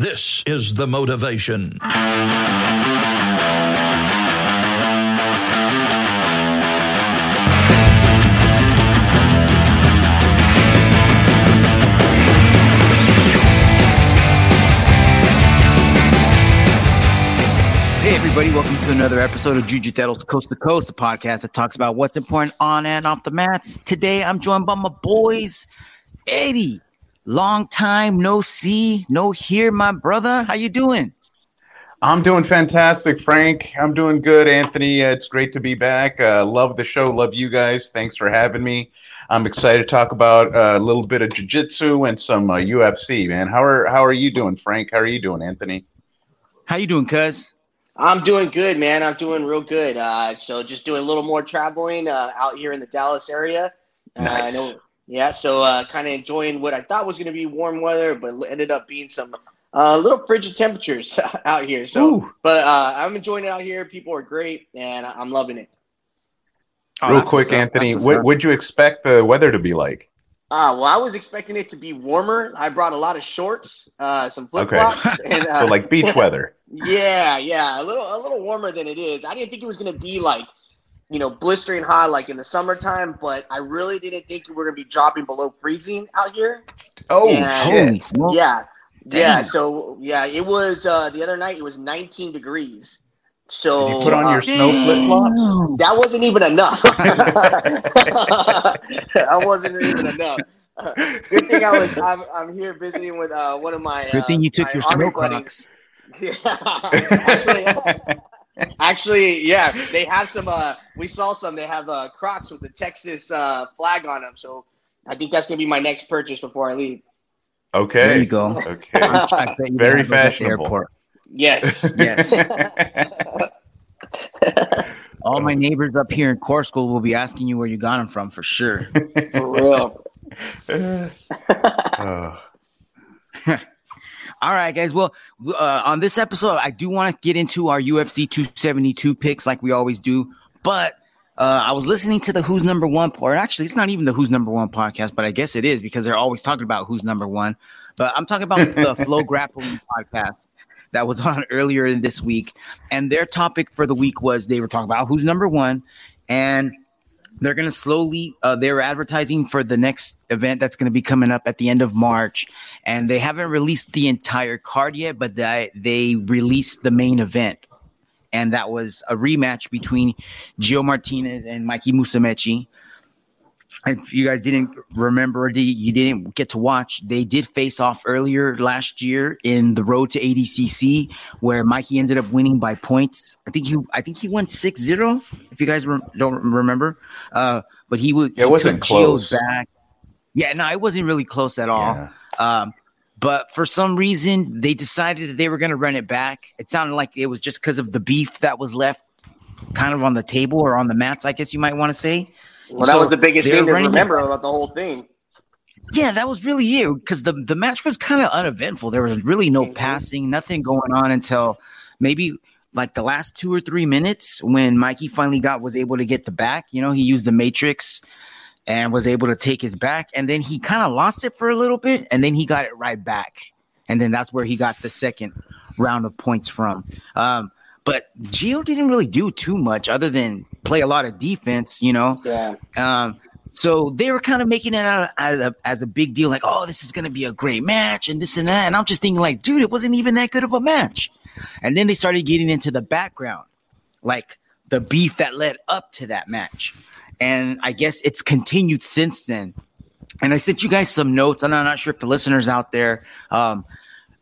This is the motivation. Hey, everybody, welcome to another episode of Jiu-Jitsu Coast to Coast, the podcast that talks about what's important on and off the mats. Today, I'm joined by my boys, Eddie. Long time no see, no hear, my brother. How you doing? I'm doing fantastic, Frank. I'm doing good, Anthony. Uh, it's great to be back. Uh, love the show. Love you guys. Thanks for having me. I'm excited to talk about uh, a little bit of jiu-jitsu and some UFC, man. How are how are you doing, Frank? How are you doing, Anthony? How you doing, cuz? I'm doing good, man. I'm doing real good. Uh, so just doing a little more traveling uh, out here in the Dallas area. Uh, Nice. I know, yeah. So uh, kind of enjoying what I thought was going to be warm weather, but ended up being some uh, little frigid temperatures out here. So, Ooh. but uh, I'm enjoying it out here. People are great, and I'm loving it. Oh, Real quick. Anthony, what would you expect the weather to be like? Uh, well, I was expecting it to be warmer. I brought a lot of shorts, uh, some flip Okay. flops, and uh, So like beach weather. Yeah, yeah, a little a little warmer than it is. I didn't think it was gonna be like, you know, blistering hot like in the summertime, but I really didn't think we were gonna be dropping below freezing out here. Oh Yeah. Holy smoke. Yeah, yeah. So yeah, it was uh, the other night. It was 19 degrees. So Did you put on uh, your snow flip flops? That wasn't even enough. that wasn't even enough. Good thing I was. I'm, I'm here visiting with uh, one of my. Good uh, thing you took your army snow buddies. crocs. Yeah, actually, actually, yeah, they have some. Uh, we saw some. They have uh, Crocs with the Texas uh, flag on them. So I think that's gonna be my next purchase before I leave. Okay. There you go. Okay. You Very have those at fashionable. airport. Yes. Yes. All my neighbors up here in core school will be asking you where you got them from for sure. For real. Oh. All right, guys. Well, uh, on this episode, I do want to get into our UFC 272 picks like we always do. But uh, I was listening to the Who's Number One, or actually, it's not even the Who's Number One podcast, but I guess it is because they're always talking about who's number one. But I'm talking about the FloGrappling podcast that was on earlier in this week. And their topic for the week was they were talking about who's number one. And they're going to slowly uh, they're advertising for the next event that's going to be coming up at the end of march and they haven't released the entire card yet but they, they released the main event and that was a rematch between Gio Martinez and Mikey Musumeci. If you guys didn't remember, or you didn't get to watch, they did face off earlier last year in the road to ADCC, where Mikey ended up winning by points. I think he, I think he won 6-0, If you guys re- don't remember, uh, but he was It wasn't Gio's close. back. Yeah, no, it wasn't really close at all. Yeah. Um, but for some reason, they decided that they were going to run it back. It sounded like it was just because of the beef that was left kind of on the table or on the mats, I guess you might want to say. Well, that So was the biggest thing to remember about the whole thing. Yeah, that was really it because the, the match was kind of uneventful. There was really no Mhm. passing, nothing going on until maybe like the last two or three minutes when Mikey finally got was able to get the back. You know, he used the matrix and was able to take his back, and then he kind of lost it for a little bit, and then he got it right back, and then that's where he got the second round of points from. Um, but Gio didn't really do too much other than play a lot of defense. You know, Yeah. um, so they were kind of making it out as a, as a big deal, like, oh, this is going to be a great match and this and that. And I'm just thinking, like, dude, it wasn't even that good of a match. And then they started getting into the background, like the beef that led up to that match. And I guess it's continued since then. And I sent you guys some notes, and I'm not sure if the listeners out there um,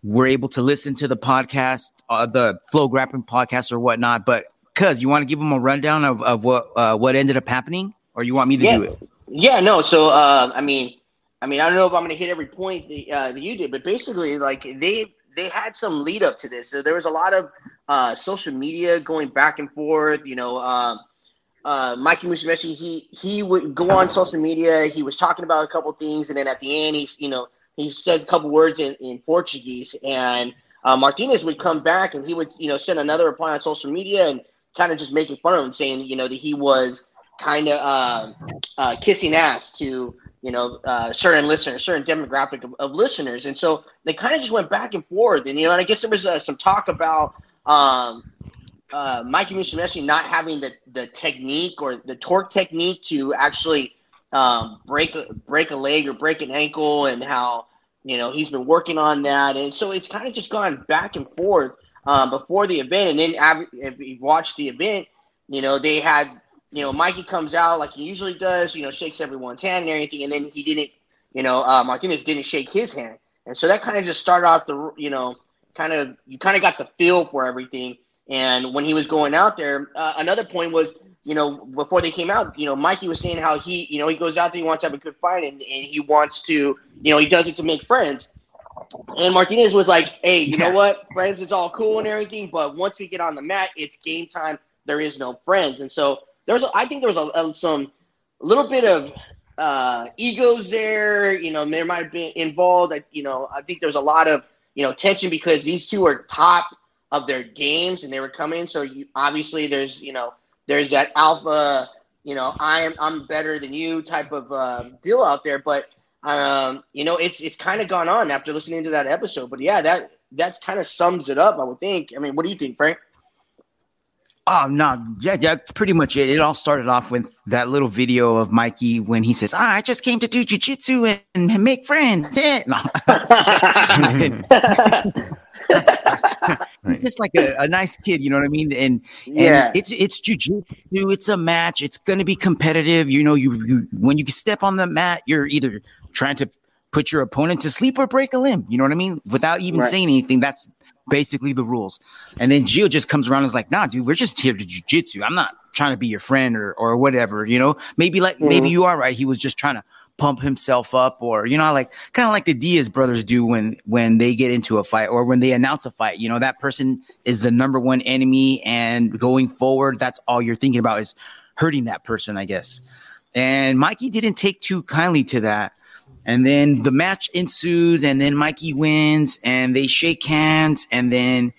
were able to listen to the podcast, uh, the FloGrappling podcast or whatnot. But cuz you want to give them a rundown of, of what uh, what ended up happening, or you want me to Yeah. do it? Yeah, no. So, uh, I mean, I mean, I don't know if I'm going to hit every point that, uh, that you did, but basically, like they they had some lead up to this. So there was a lot of uh, social media going back and forth. You know, um, uh, Mikey Musumeci, he he would go on social media. He was talking about a couple things, and then at the end, he you know he said a couple words in, in Portuguese, and uh, Martinez would come back and he would you know send another reply on social media and kind of just making fun of him, saying you know that he was kind of uh, uh, kissing ass to you know, uh, certain listeners, certain demographic of, of listeners, and so they kind of just went back and forth. And you know, and I guess there was uh, some talk about um, uh, Mikey Musumeci not having the the technique or the torque technique to actually um, break break a leg or break an ankle, and how you know he's been working on that, and so it's kind of just gone back and forth um, before the event, and then if you watched the event, you know they had you know Mikey comes out like he usually does, you know shakes everyone's hand and everything, and then he didn't, you know uh, Martinez didn't shake his hand, and so that kind of just started off the you know kind of you kind of got the feel for everything. And when he was going out there, uh, another point was, you know, before they came out, you know, Mikey was saying how he, you know, he goes out there, he wants to have a good fight, and, and he wants to, you know, he does it to make friends. And Martinez was like, "Hey, you know what? Friends is all cool and everything, but once we get on the mat, it's game time. There is no friends." And so there's, I think there was a, a, some a little bit of uh, egos there. You know, there might have been involved. You know, I think there's a lot of you know tension because these two are top of their games and they were coming. So you obviously there's you know there's that alpha, you know, I am I'm better than you type of uh, deal out there. But um, you know, it's it's kind of gone on after listening to that episode. But yeah, that that's kind of sums it up. I would think. I mean, what do you think, Frank? Oh no, yeah, that's pretty much it. It all started off with that little video of Mikey when he says, ah, "I just came to do jujitsu and, and make friends." No. right. just like a, a, nice kid, you know what I mean? And, and yeah, it's it's jujitsu. It's a match. It's going to be competitive. You know, you, you when you step on the mat, you're either trying to put your opponent to sleep or break a limb. You know what I mean? Without even right. saying anything. That's basically the rules. And then Gio just comes around and is like, "Nah, dude, we're just here to jujitsu. I'm not trying to be your friend or or whatever. You know, maybe like mm-hmm. maybe you are right. He was just trying to." pump himself up or you know like kind of like the Diaz brothers do when when they get into a fight or when they announce a fight you know that person is the number one enemy and going forward that's all you're thinking about is hurting that person I guess and Mikey didn't take too kindly to that and then the match ensues and then Mikey wins and they shake hands and then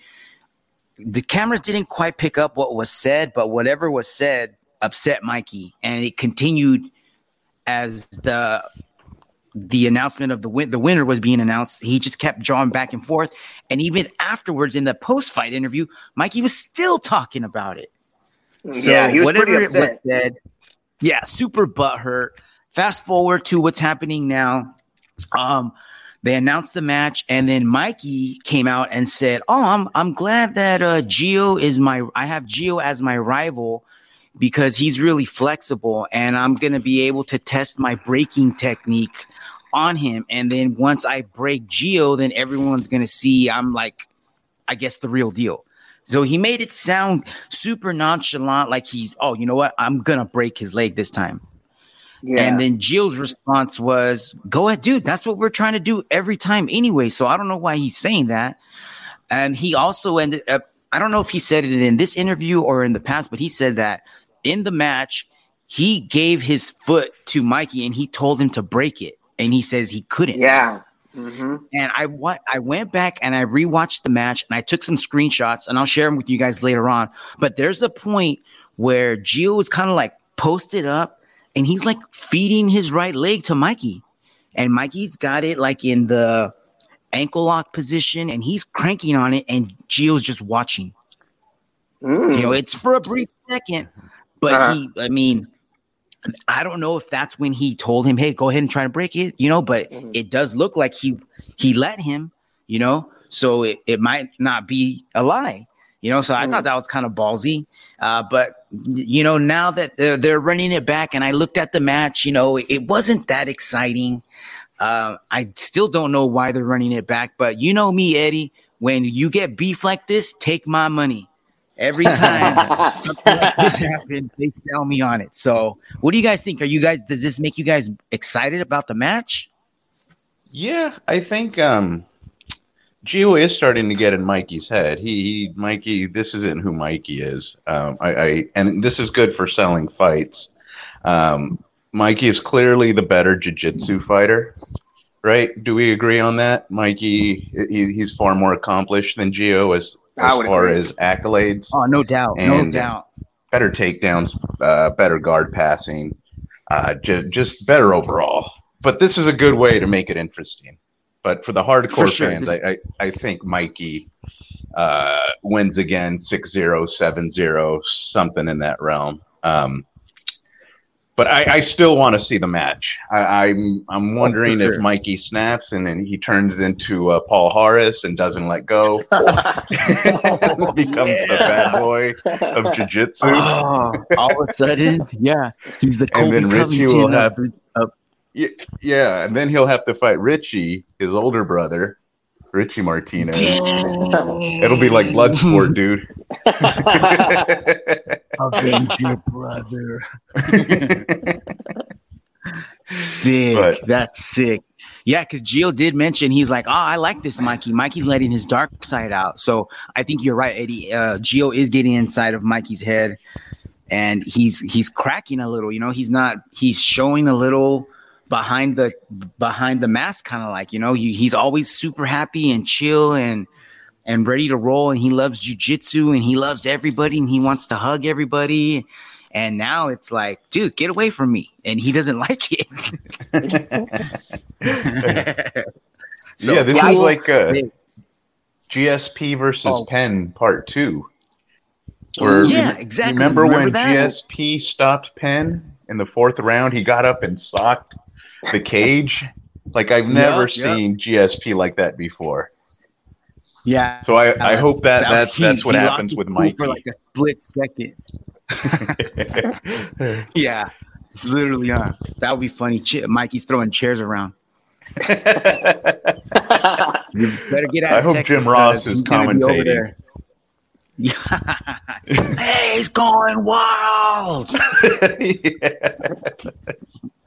the cameras didn't quite pick up what was said but whatever was said upset Mikey and it continued as the the announcement of the win- the winner was being announced, he just kept drawing back and forth. And even afterwards, in the post fight interview, Mikey was still talking about it. So yeah, he was whatever pretty upset. it was said, yeah, super butthurt. Fast forward to what's happening now. Um, they announced the match, and then Mikey came out and said, "Oh, I'm I'm glad that uh, Gio is my I have Gio as my rival because he's really flexible and I'm to be able to test my breaking technique on him. And then once I break Gio, then everyone's to see I'm like, I guess, the real deal. So he made it sound super nonchalant, like he's, oh, you know what? I'm to break his leg this time. Yeah. And then Gio's response was, go ahead, dude. That's what we're trying to do every time anyway. So I don't know why he's saying that. And he also ended up, I don't know if he said it in this interview or in the past, but he said that in the match, he gave his foot to Mikey and he told him to break it. And he says he couldn't. Yeah. Mm-hmm. And I what I went back and I rewatched the match and I took some screenshots and I'll share them with you guys later on. But there's a point where Gio is kind of like posted up and he's like feeding his right leg to Mikey. And Mikey's got it like in the ankle lock position and he's cranking on it and Gio's just watching. Mm. You know, it's for a brief second, but uh-huh. he, I mean, I don't know if that's when he told him, "Hey, go ahead and try to break it," you know. But mm-hmm. it does look like he he let him, you know. So it, it might not be a lie, you know. So mm-hmm. I thought that was kind of ballsy. Uh, but you know, now that they're, they're running it back, and I looked at the match, you know, it wasn't that exciting. Uh, I still don't know why they're running it back, but you know me, Eddie. When you get beef like this, take my money. Every time something like this happens, they sell me on it. So, what do you guys think? Are you guys? Does this make you guys excited about the match? Yeah, I think um, Gio is starting to get in Mikey's head. He, he Mikey, this isn't who Mikey is. Um, I, I, and this is good for selling fights. Um, Mikey is clearly the better jiu-jitsu fighter, right? Do we agree on that? Mikey, he, he's far more accomplished than Gio as as far agree. as accolades. Oh, no doubt, no doubt. Better takedowns, uh, better guard passing, uh, ju- just better overall. but this is a good way to make it interesting. But for the hardcore For sure. fans, I, I, I think Mikey uh, wins again 6 0, 7 0, something in that realm. Um, but I, I still want to see the match. I, I'm I'm wondering sure. if Mikey snaps and then he turns into uh, Paul Harris and doesn't let go, becomes the bad boy of jiu-jitsu. Oh, all of a sudden, yeah, he's the And then Richie Covington will have- the- of- Yeah, yeah, and then he'll have to fight Richie, his older brother, Richie Martinez. It'll be like Bloodsport, dude. Avenge your brother. Sick. But- That's sick. Yeah, because Gio did mention he's like, oh, I like this Mikey. Mikey's letting his dark side out. So I think you're right, Eddie. Uh, Gio is getting inside of Mikey's head, and he's he's cracking a little. You know, he's not. He's showing a little behind the behind the mask, kind of like you know. You, he's always super happy and chill and and ready to roll. And he loves jujitsu and he loves everybody and he wants to hug everybody. And now it's like, dude, get away from me. And he doesn't like it. So, yeah, this yeah, is like uh, they- GSP versus Oh. Penn Part Two. or Yeah, exactly. Remember, Remember when that? GSP stopped Penn in the fourth round? He got up and socked the cage. Like I've never Yep, yep. seen GSP like that before. yeah. So I, I Uh, hope that, that- that's he- that's what happens with Mikey. for like a split second. Yeah, it's literally on. That would be funny. Ch- Mikey's throwing chairs around. You better get out. I hope Jim Ross is commentating. hey, he's going wild. Yeah.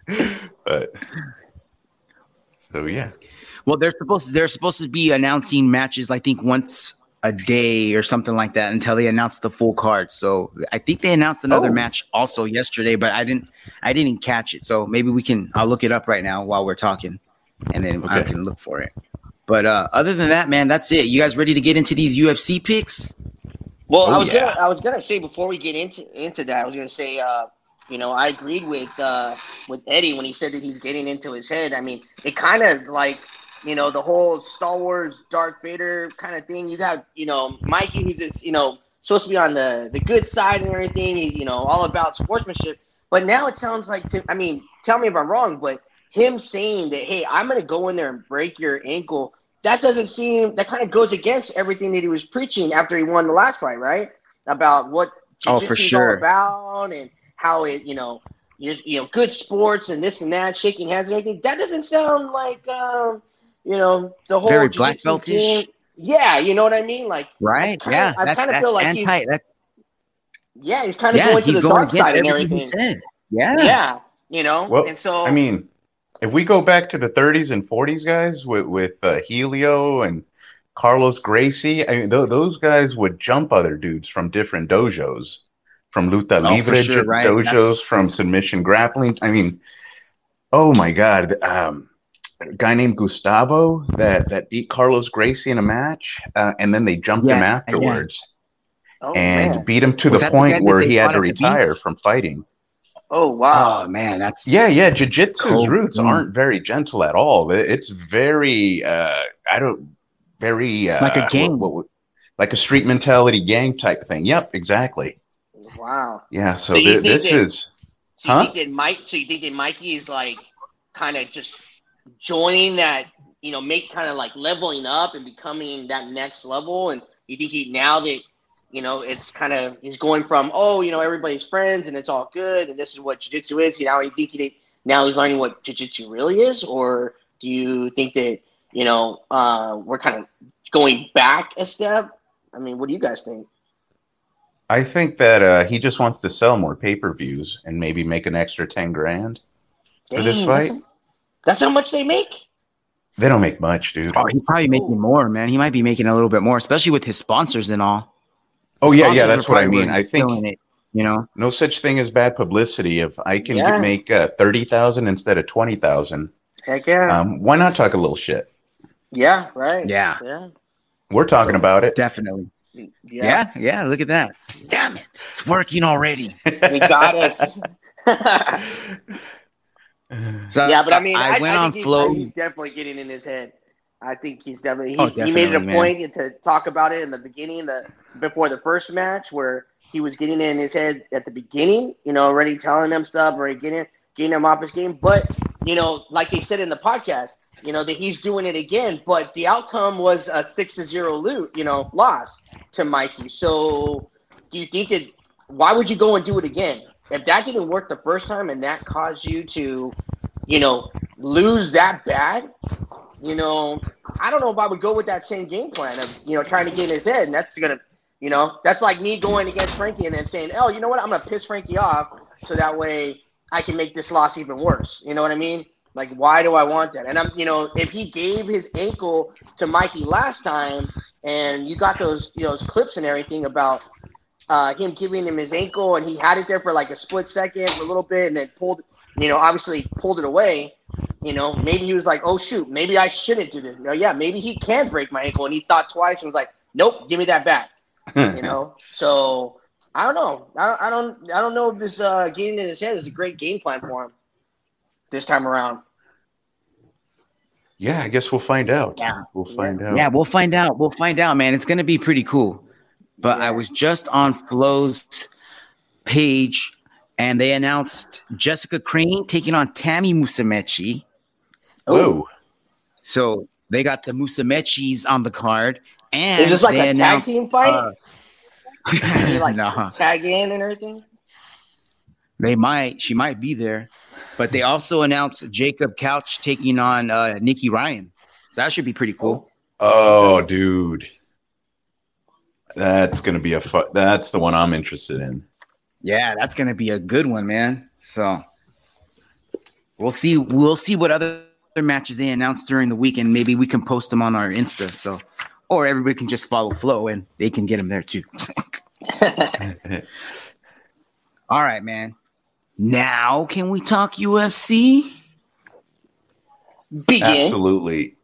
But so yeah. Well, they're supposed to, they're supposed to be announcing matches. I think once a day or something like that until they announce the full card. So I think they announced another Oh. match also yesterday, but I didn't I didn't catch it. So maybe we can I'll look it up right now while we're talking, and then I can look for it. But uh, other than that, man, that's it. You guys ready to get into these UFC picks? Well, I Oh, was yeah. gonna I was gonna say before we get into into that, I was gonna say uh, you know, I agreed with uh with Eddie when he said that he's getting into his head. I mean, it kind of like you know the whole Star Wars Darth Vader kind of thing. You got you know Mikey, who's this you know supposed to be on the the good side and everything. He's you know all about sportsmanship. But now it sounds like to I mean, tell me if I'm wrong, but him saying that hey, I'm gonna go in there and break your ankle. That doesn't seem that kind of goes against everything that he was preaching after he won the last fight, right? About what Oh, for sure. all about and how it, you know, you, you know, good sports and this and that, shaking hands and everything. That doesn't sound like, um, you know, the whole Very black jiu-jitsu beltish. thing. Yeah, you know what I mean. Like, Right? kinda- yeah, I kinda feel like anti. he's- That's, yeah, he's kind of yeah, going to the going dark against side and everything everything. he said. Yeah. Yeah, you know, Well, and so I mean, if we go back to the 30s and 40s, guys, with with uh, Helio and Carlos Gracie, I mean, th- those guys would jump other dudes from different dojos, from Luta Oh, Libre sure, right. dojos, from submission grappling. I mean, oh my God, um, a guy named Gustavo that that beat Carlos Gracie in a match, uh, and then they jumped him Yeah, yeah. afterwards oh, and man. beat him to Was the that the point where he had to at the retire from fighting. oh wow, Oh man, that's Yeah, yeah. Jiu-jitsu's Cool. roots Mm. aren't very gentle at all. It's very, uh, I don't, very uh, Like a gang. what- what- like a street mentality gang type thing. Yep, exactly. Wow. Yeah. So, So you thi- this that- is So you Huh? think that Mike? So you think that Mikey is like kind of just joining that? You know, make kind of like leveling up and becoming that next level. And you think he now that you know it's kind of he's going from oh you know everybody's friends and it's all good and this is what jiu-jitsu is. You know, you think that now he's learning what jiu-jitsu really is, or do you think that you know uh, we're kind of going back a step? I mean, what do you guys think? I think that uh, he just wants to sell more pay-per-views and maybe make an extra ten grand. For this fight? that's, that's how much they make. They don't make much, dude. Oh, he's probably making more, man. He might be making a little bit more, especially with his sponsors and all. Oh yeah, yeah. That's what I mean. I think it, you know. no such thing as bad publicity. If I can Yeah. make uh, thirty thousand instead of twenty thousand, Heck yeah. um, why not talk a little shit? Yeah, right. Yeah. Yeah. We're talking about it. Definitely. Yeah. Yeah, yeah. Look at that. Damn it, it's working already. They got us. So yeah, but I mean, I, I went I on he's, flow. he's definitely getting in his head. I think he's definitely he, Oh, he made it a man. point to talk about it in the beginning, the before the first match, where he was getting in his head at the beginning, you know, already telling them stuff, already getting getting him off his game. But you know, like they said in the podcast, you know that he's doing it again. But the outcome was a six to zero loot, you know, loss to Mikey. So do you think that why would you go and do it again? If that didn't work the first time and that caused you to, you know, lose that bad, you know, I don't know if I would go with that same game plan of, you know, trying to get in his head. And that's gonna, you know, that's like me going against Frankie and then saying, Oh, you know what, I'm gonna piss Frankie off so that way I can make this loss even worse. You know what I mean? Like, why do I want that? And I'm, you know, if he gave his ankle to Mikey last time, and you got those, you know, those clips and everything about uh, him giving him his ankle, and he had it there for like a split second, a little bit, and then pulled, you know, obviously pulled it away. You know, maybe he was like, "Oh shoot, maybe I shouldn't do this." You know, yeah, maybe he can break my ankle, and he thought twice and was like, "Nope, give me that back." You know, so I don't know. I don't, I don't, I don't know if this uh, getting in his head is a great game plan for him this time around. yeah, I guess we'll find out. Yeah. We'll find out. Yeah, we'll find out. We'll find out, man. It's gonna be pretty cool. But I was just on Flo's page, and they announced Jessica Crane taking on Tammy Musumeci. Oh. So they got the Musumecis on the card, and Is this like a tag team fight? uh, like nah. tag in and everything. They might. She might be there. But they also announced Jacob Couch taking on uh, Nicky Ryan. So that should be pretty cool. Oh, dude. That's gonna be a fu- that's the one I'm interested in. Yeah, that's gonna be a good one, man. So we'll see. We'll see what other matches they announce during the week, and maybe we can post them on our Insta. So, or everybody can just follow Flow, and they can get them there too. All right, man. Now, can we talk UFC? Begin. Absolutely.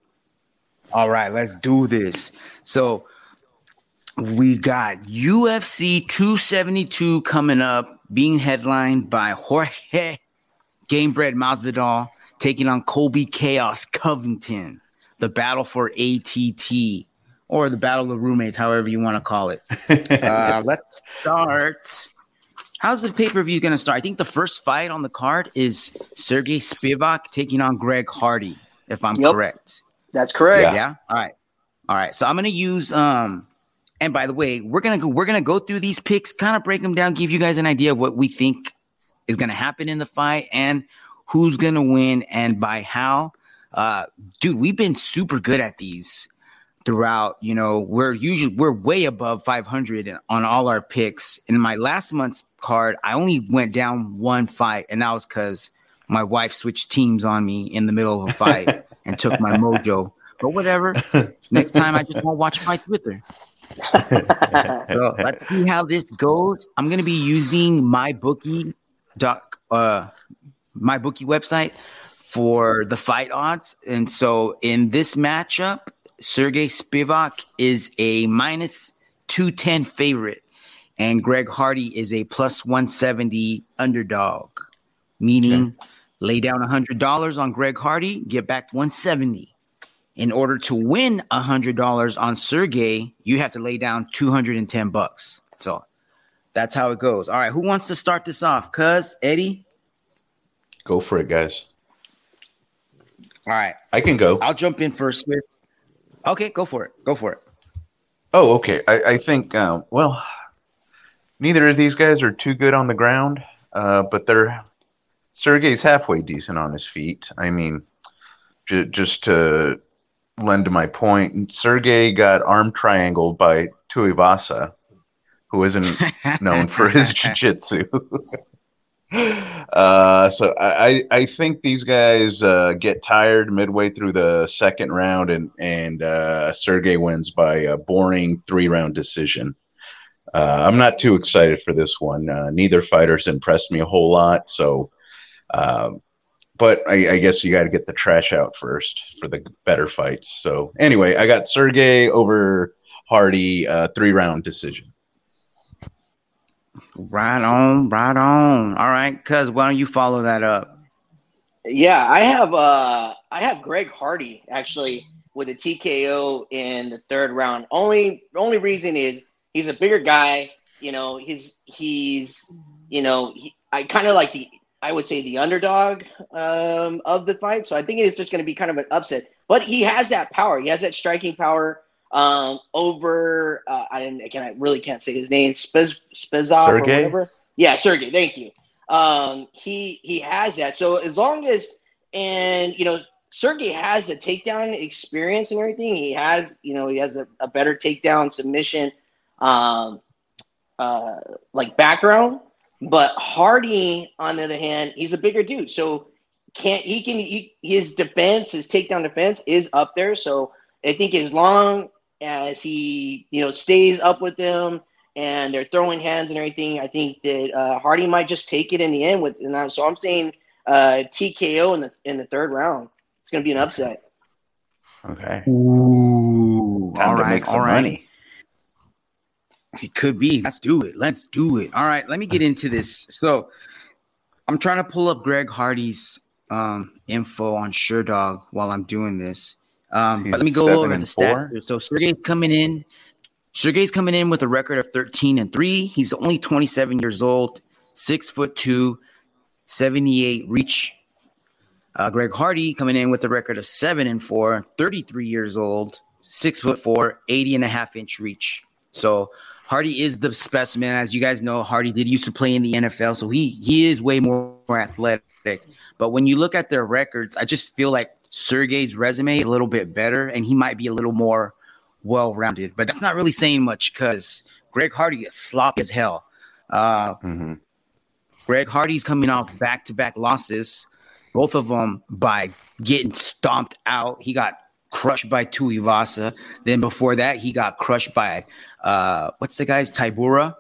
All right, let's do this. So we got UFC 272 coming up, being headlined by Jorge Gamebred Masvidal taking on Colby Chaos Covington. The battle for ATT or the battle of roommates, however you want to call it. Uh, let's start. How's the pay per view going to start? I think the first fight on the card is Sergey Spivak taking on Greg Hardy, if I'm Yep. correct. That's correct. Yeah. All right. All right. So I'm gonna use um and by the way, we're gonna go we're gonna go through these picks, kind of break them down, give you guys an idea of what we think is gonna happen in the fight and who's gonna win and by how. Uh dude, we've been super good at these throughout, you know, we're usually we're way above 500 on all our picks. In my last month's card, I only went down one fight and that was cuz my wife switched teams on me in the middle of a fight and took my mojo. But whatever. Next time I just won't watch fights with her. So let's see how this goes. I'm gonna be using my bookie dot uh my bookie website for the fight odds. And so in this matchup, Sergey Spivak is a minus 210 favorite, and Greg Hardy is a plus 170 underdog, meaning lay down $100 on Greg Hardy, get back 170. In order to win $100 on Sergey, you have to lay down 210 bucks. So that's how it goes. All right, who wants to start this off? Cuz, Eddie? Go for it, guys. All right, I can go. I'll jump in first. Okay, go for it. Go for it. Oh, okay. I, I think, um, well, neither of these guys are too good on the ground, uh, but they're Sergey's halfway decent on his feet. I mean, j- just to lend to my point, Sergey got arm triangled by Tuivasa, who isn't known for his jiu-jitsu. uh, so I, I think these guys uh, get tired midway through the second round, and and uh, Sergey wins by a boring three round decision. Uh, I'm not too excited for this one. Uh, neither fighter's impressed me a whole lot, so. Um, but I, I guess you got to get the trash out first for the better fights. So anyway, I got Sergey over Hardy, uh, three round decision. Right on, right on. All right, cuz why don't you follow that up? Yeah, I have uh I have Greg Hardy actually with a TKO in the third round. Only only reason is he's a bigger guy. You know, he's he's you know he, I kind of like the I would say the underdog um, of the fight. So I think it's just going to be kind of an upset. But he has that power. He has that striking power um, over. Uh, I again, I really can't say his name. Spez Spezov or whatever. Yeah, Sergey. Thank you. Um, he he has that. So as long as and you know Sergey has the takedown experience and everything. He has you know he has a, a better takedown submission um, uh, like background. But Hardy, on the other hand, he's a bigger dude, so can't he can he, his defense, his takedown defense is up there. So I think as long as he you know stays up with them and they're throwing hands and everything, I think that uh, Hardy might just take it in the end with. And I'm, so I'm saying uh, TKO in the in the third round. It's going to be an upset. Okay. Ooh, Time all to right, make some all right. money. It could be. Let's do it. Let's do it. All right, let me get into this. So, I'm trying to pull up Greg Hardy's um, info on Sherdog while I'm doing this. Um, but let me go over the stats. So Sergey's coming in. Sergey's coming in with a record of 13 and three. He's only 27 years old, six foot two, 78 reach. Uh, Greg Hardy coming in with a record of seven and four, 33 years old, six foot four, 80 and a half inch reach. So Hardy is the specimen. As you guys know, Hardy did used to play in the NFL, so he he is way more athletic. But when you look at their records, I just feel like Sergey's resume is a little bit better, and he might be a little more well-rounded. But that's not really saying much because Greg Hardy is sloppy as hell. Uh, hmm Greg Hardy's coming off back-to-back losses, both of them by getting stomped out. He got crushed by Tuivasa. Then before that, he got crushed by uh, what's the guy's Tybura.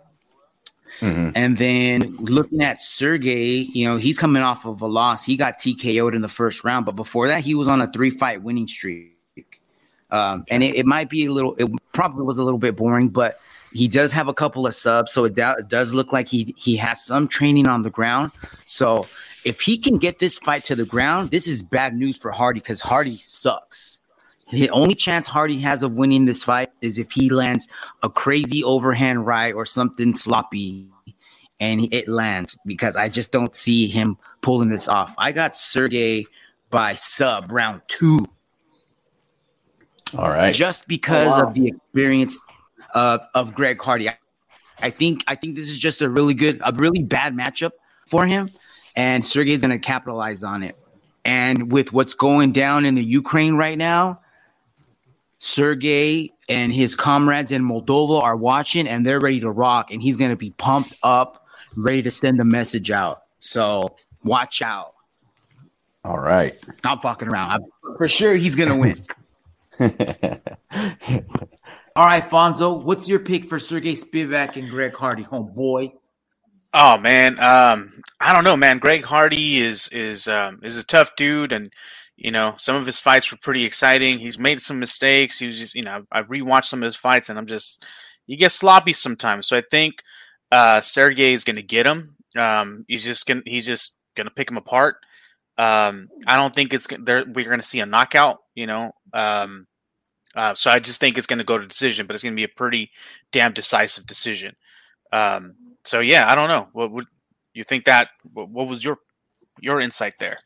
hmm And then looking at Sergey, you know, he's coming off of a loss. He got TKO'd in the first round, but before that, he was on a three fight winning streak. Um, and it, it might be a little, it probably was a little bit boring, but he does have a couple of subs, so it, do, it does look like he he has some training on the ground. So if he can get this fight to the ground, this is bad news for Hardy because Hardy sucks. The only chance Hardy has of winning this fight is if he lands a crazy overhand right or something sloppy and it lands because I just don't see him pulling this off. I got Sergey by sub round two All right. just because Oh, wow. of the experience of of Greg Hardy. I, I think I think this is just a really good, a really bad matchup for him, and Sergey's going to capitalize on it. And with what's going down in the Ukraine right now, Sergey and his comrades in Moldova are watching, and they're ready to rock. And he's going to be pumped up, ready to send a message out. So watch out. All right. Not fucking around. I, for sure, he's going to win. All right, Fonzo, what's your pick for Sergey Spivak and Greg Hardy, homeboy? Oh man, um, I don't know, man. Greg Hardy is is um, is a tough dude, and you know some of his fights were pretty exciting. He's made some mistakes. He was just, you know, I rewatched some of his fights, and I'm just you get sloppy sometimes. So I think uh, Sergey is going to get him. Um, he's just gonna he's just gonna pick him apart. Um, I don't think it's there. We're going to see a knockout. You know, um, uh, so I just think it's going to go to decision, but it's going to be a pretty damn decisive decision. Um, so yeah, I don't know. What would you think that? What, what was your your insight there?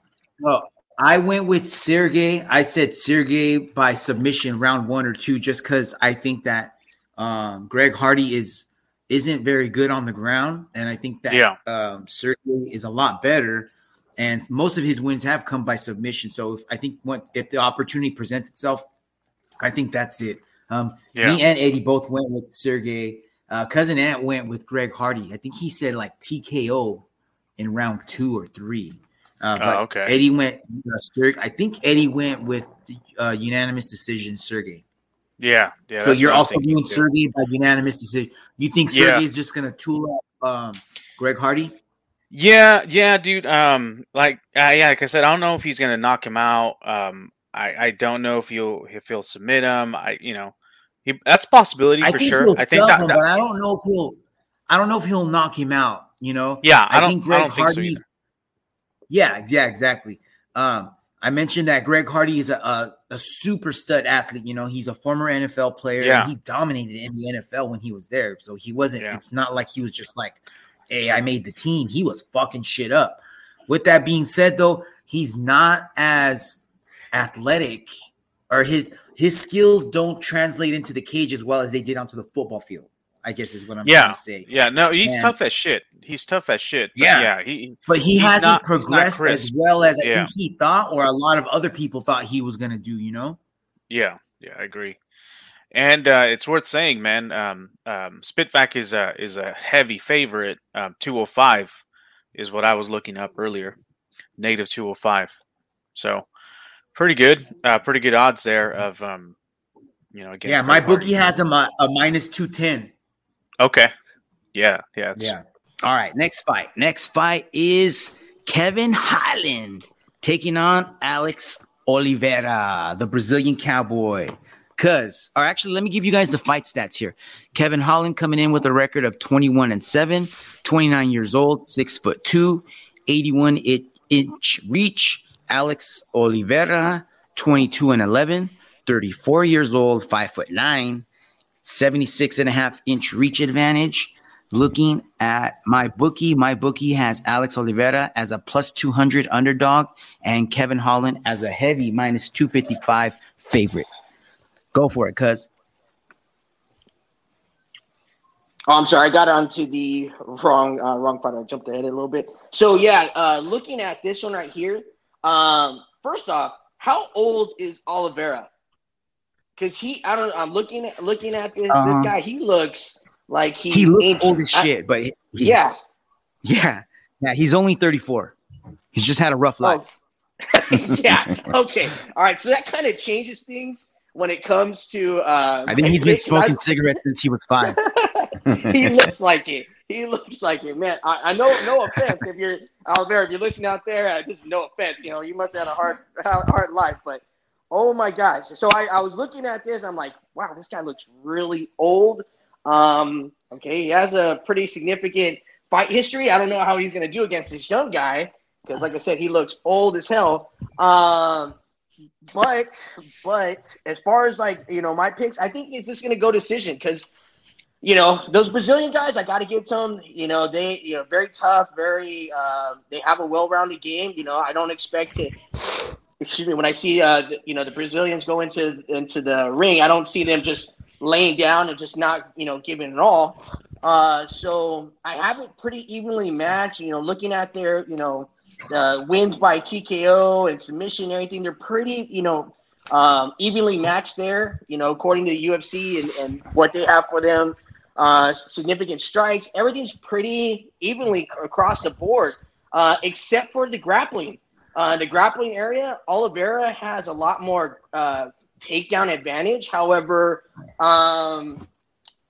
Well, I went with Sergey. I said Sergey by submission, round one or two, just because I think that um, Greg Hardy is isn't very good on the ground, and I think that Yeah. um, Sergey is a lot better. And most of his wins have come by submission. So if, I think what, if the opportunity presents itself, I think that's it. Um, Yeah. Me and Eddie both went with Sergey. Uh, Cousin Ant went with Greg Hardy. I think he said like TKO in round two or three. Uh, Oh, okay. Eddie went. Uh, Sergey, I think Eddie went with uh, unanimous decision. Sergey. Yeah, yeah. so you're also doing. Sergey by unanimous decision. You think Yeah. is just gonna tool up um, Greg Hardy? Yeah, yeah, dude. Um, like, uh, yeah, like I said, I don't know if he's gonna knock him out. Um, I, I don't know if he'll if he'll submit him. I, you know, he, that's a possibility I for sure. I think that, him, that- but I don't know if he'll. I don't know if he'll knock him out. You know. yeah, I, don't. think I Greg don't think so. Hardy's. Yeah, yeah, exactly. Um, I mentioned that Greg Hardy is a, a, a, super stud athlete. You know, he's a former NFL player. Yeah. he dominated in the NFL when he was there. So he wasn't, Yeah. it's not like he was just like, hey, I made the team. He was fucking shit up. With that being said, though, he's not as athletic or his his skills don't translate into the cage as well as they did onto the football field. I guess is what I'm Yeah. trying to say. Yeah, no, he's Man. tough as shit. He's tough as shit. Yeah. yeah, he But he hasn't not- progressed as well as I think he thought, or a lot of other people thought he was gonna do. You know? Yeah, yeah, I agree. And uh, it's worth saying, man. Um, um, Spivak is a is a heavy favorite. Um, two hundred five is what I was looking up earlier. Native two hundred five. So pretty good. Uh, pretty good odds there of um, you know. Yeah, my bookie has him a, a minus two ten. Okay. Yeah, yeah, it's, All right. Next fight. Next fight is Kevin Holland taking on Alex Oliveira, the Brazilian cowboy. Cause, or actually, let me give you guys the fight stats here. Kevin Holland coming in with a record of 21 and 7, 29 years old, six foot two, 81 i- inch reach. Alex Oliveira, 22 and 11, 34 years old, five foot nine, 76 and a half inch reach advantage. Looking at my bookie, my bookie has Alex Oliveira as a plus 200 underdog and Kevin Holland as a heavy minus 255 favorite. Go for it, cuz. Oh, I'm sorry, I got onto the wrong uh, wrong part. I jumped ahead a little bit. So yeah, uh, looking at this one right here. Um, first off, how old is Oliveira? Because he, I don't. I'm looking at looking at this this Uh-huh. guy. He looks like he, He looks old as I- shit, but he- yeah. yeah, yeah, he's only 34. He's just had a rough life. Oh. yeah. Okay. All right. So that kind of changes things when it comes to. Uh, I think he's been I- smoking cigarettes since he was five. he looks like it. He looks like it, man. I, I know, no offense if you're Oliveira, if you're listening out there, uh, just no offense. You know, you must have had a hard, hard life, but oh my gosh. So I, I was looking at this. I'm like, wow, this guy looks really old. Um, okay, he has a pretty significant fight history. I don't know how he's gonna do against this young guy because, like I said, he looks old as hell. Um, but but as far as like you know my picks, I think it's just gonna go decision because you know those Brazilian guys. I got to give to them. You know they you know very tough, very uh, they have a well-rounded game. You know I don't expect to. Excuse me. When I see uh the, you know the Brazilians go into into the ring, I don't see them just laying down and just not you know giving it all. Uh, so I have it pretty evenly matched. You know, looking at their you know the wins by TKO and submission and everything, they're pretty, you know, um, evenly matched there, you know, according to the UFC and, and what they have for them. Uh, significant strikes, everything's pretty evenly across the board, uh, except for the grappling. Uh, the grappling area, Oliveira has a lot more uh, takedown advantage. However, um,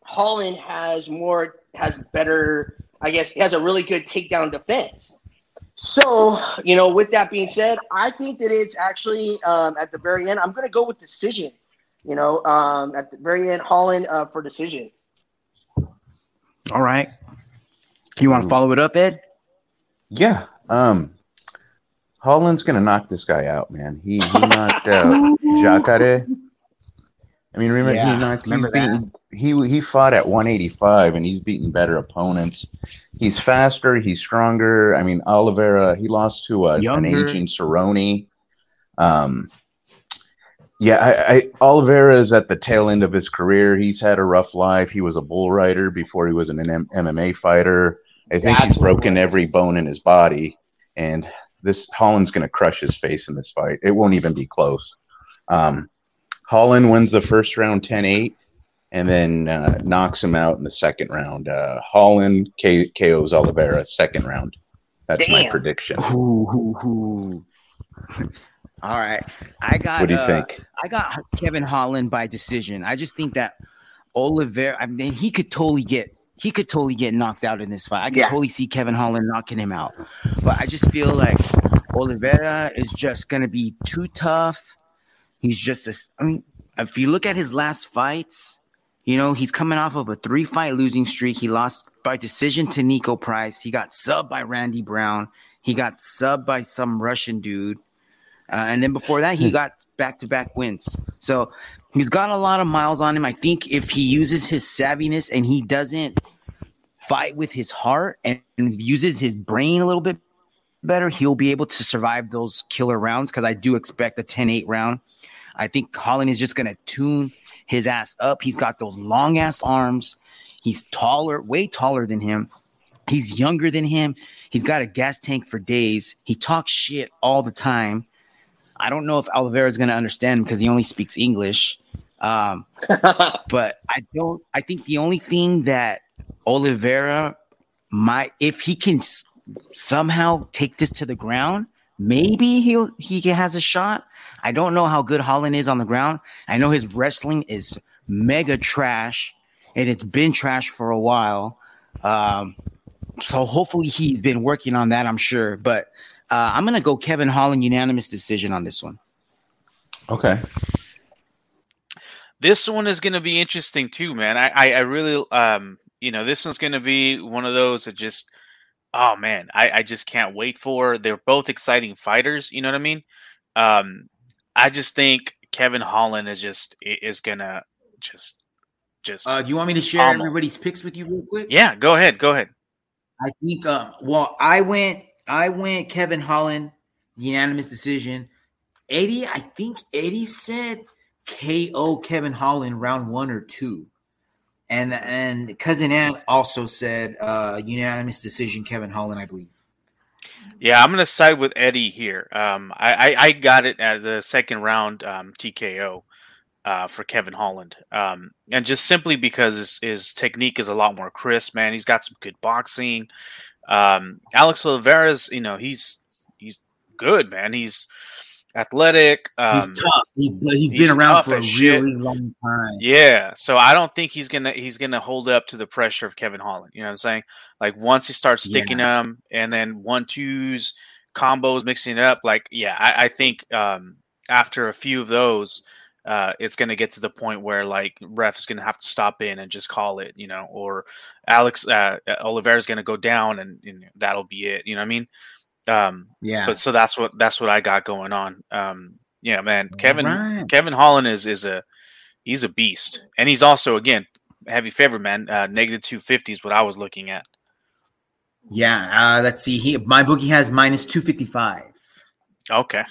Holland has more, has better, I guess, he has a really good takedown defense. So, you know, with that being said, I think that it's actually um, at the very end. I'm going to go with decision. You know, um, at the very end, Holland uh, for decision. All right. You want to follow it up, Ed? Yeah. Um, Holland's gonna knock this guy out, man. He he knocked out Jacare. I mean, remember Yeah, he knocked. Remember that. beaten. He he fought at 185, and he's beaten better opponents. He's faster. He's stronger. I mean, Oliveira. He lost to a, an aging Cerrone. Um. Yeah, I, I Oliveira is at the tail end of his career. He's had a rough life. He was a bull rider before he was an M- MMA fighter. I think That's he's broken every bone in his body, and this Holland's going to crush his face in this fight. It won't even be close. Um, Holland wins the first round 10-8 and then uh, knocks him out in the second round. Uh, Holland K- KOs Oliveira second round. That's my prediction. Ooh, ooh, ooh. All right. I got What do you uh, think? I got Kevin Holland by decision. I just think that Oliver, I mean, he could totally get he could totally get knocked out in this fight. I could Yeah. totally see Kevin Holland knocking him out. But I just feel like Oliveira is just gonna be too tough. He's just a, I mean, if you look at his last fights, you know, he's coming off of a three fight losing streak. He lost by decision to Niko Price. He got subbed by Randy Brown. He got subbed by some Russian dude. Uh, and then before that he got back to back wins. So he's got a lot of miles on him. I think if he uses his savviness and he doesn't fight with his heart and, and uses his brain a little bit better, he'll be able to survive those killer rounds. Because I do expect a 10-8 round. I think Holland is just gonna tune his ass up. He's got those long ass arms. He's taller, way taller than him. He's younger than him. He's got a gas tank for days. He talks shit all the time. I don't know if Oliveira is going to understand because he only speaks English. Um, but I don't. I think the only thing that Oliveira might, if he can s- somehow take this to the ground, maybe he'll he has a shot. I don't know how good Holland is on the ground. I know his wrestling is mega trash, and it's been trash for a while. Um, so hopefully he's been working on that. I'm sure, but uh, I'm gonna go Kevin Holland unanimous decision on this one. Okay. This one is going to be interesting too, man. I, I, I really, um, you know, this one's going to be one of those that just, oh man, I, I just can't wait for. They're both exciting fighters. You know what I mean? Um, I just think Kevin Holland is just is gonna just just Uh, do you want me to share Almost. everybody's picks with you real quick? yeah. Go ahead, go ahead. I think. Uh, well, I went. I went Kevin Holland unanimous decision. Eddie, I think Eddie said KO Kevin Holland round one or two, and and cousin Ant also said uh, unanimous decision Kevin Holland. I believe. Yeah, I'm gonna side with Eddie here. Um, I, I, I got it at the second round um, TKO uh, for Kevin Holland, um, and just simply because his, his technique is a lot more crisp. Man, he's got some good boxing. Um, Alex Oliveira's, you know, he's he's good, man. He's athletic. Um, He's tough. He's, he's he's been around for a shit. really long time. Yeah, so I don't think he's gonna he's gonna hold up to the pressure of Kevin Holland. You know what I'm saying? Like once he starts sticking them and then one twos, combos, mixing it up. Like yeah, I, I think um, after a few of those, uh, it's gonna get to the point where like ref is gonna have to stop in and just call it. You know, or Alex uh, is gonna go down and, and that'll be it. You know what I mean? Um, Yeah. but so that's what that's what I got going on. Um, yeah, man, Kevin Alright. Kevin Holland is is a he's a beast, and he's also again heavy favorite man. Uh, negative two fifty is what I was looking at. Yeah. Uh, let's see. He my bookie has minus two fifty five. Okay,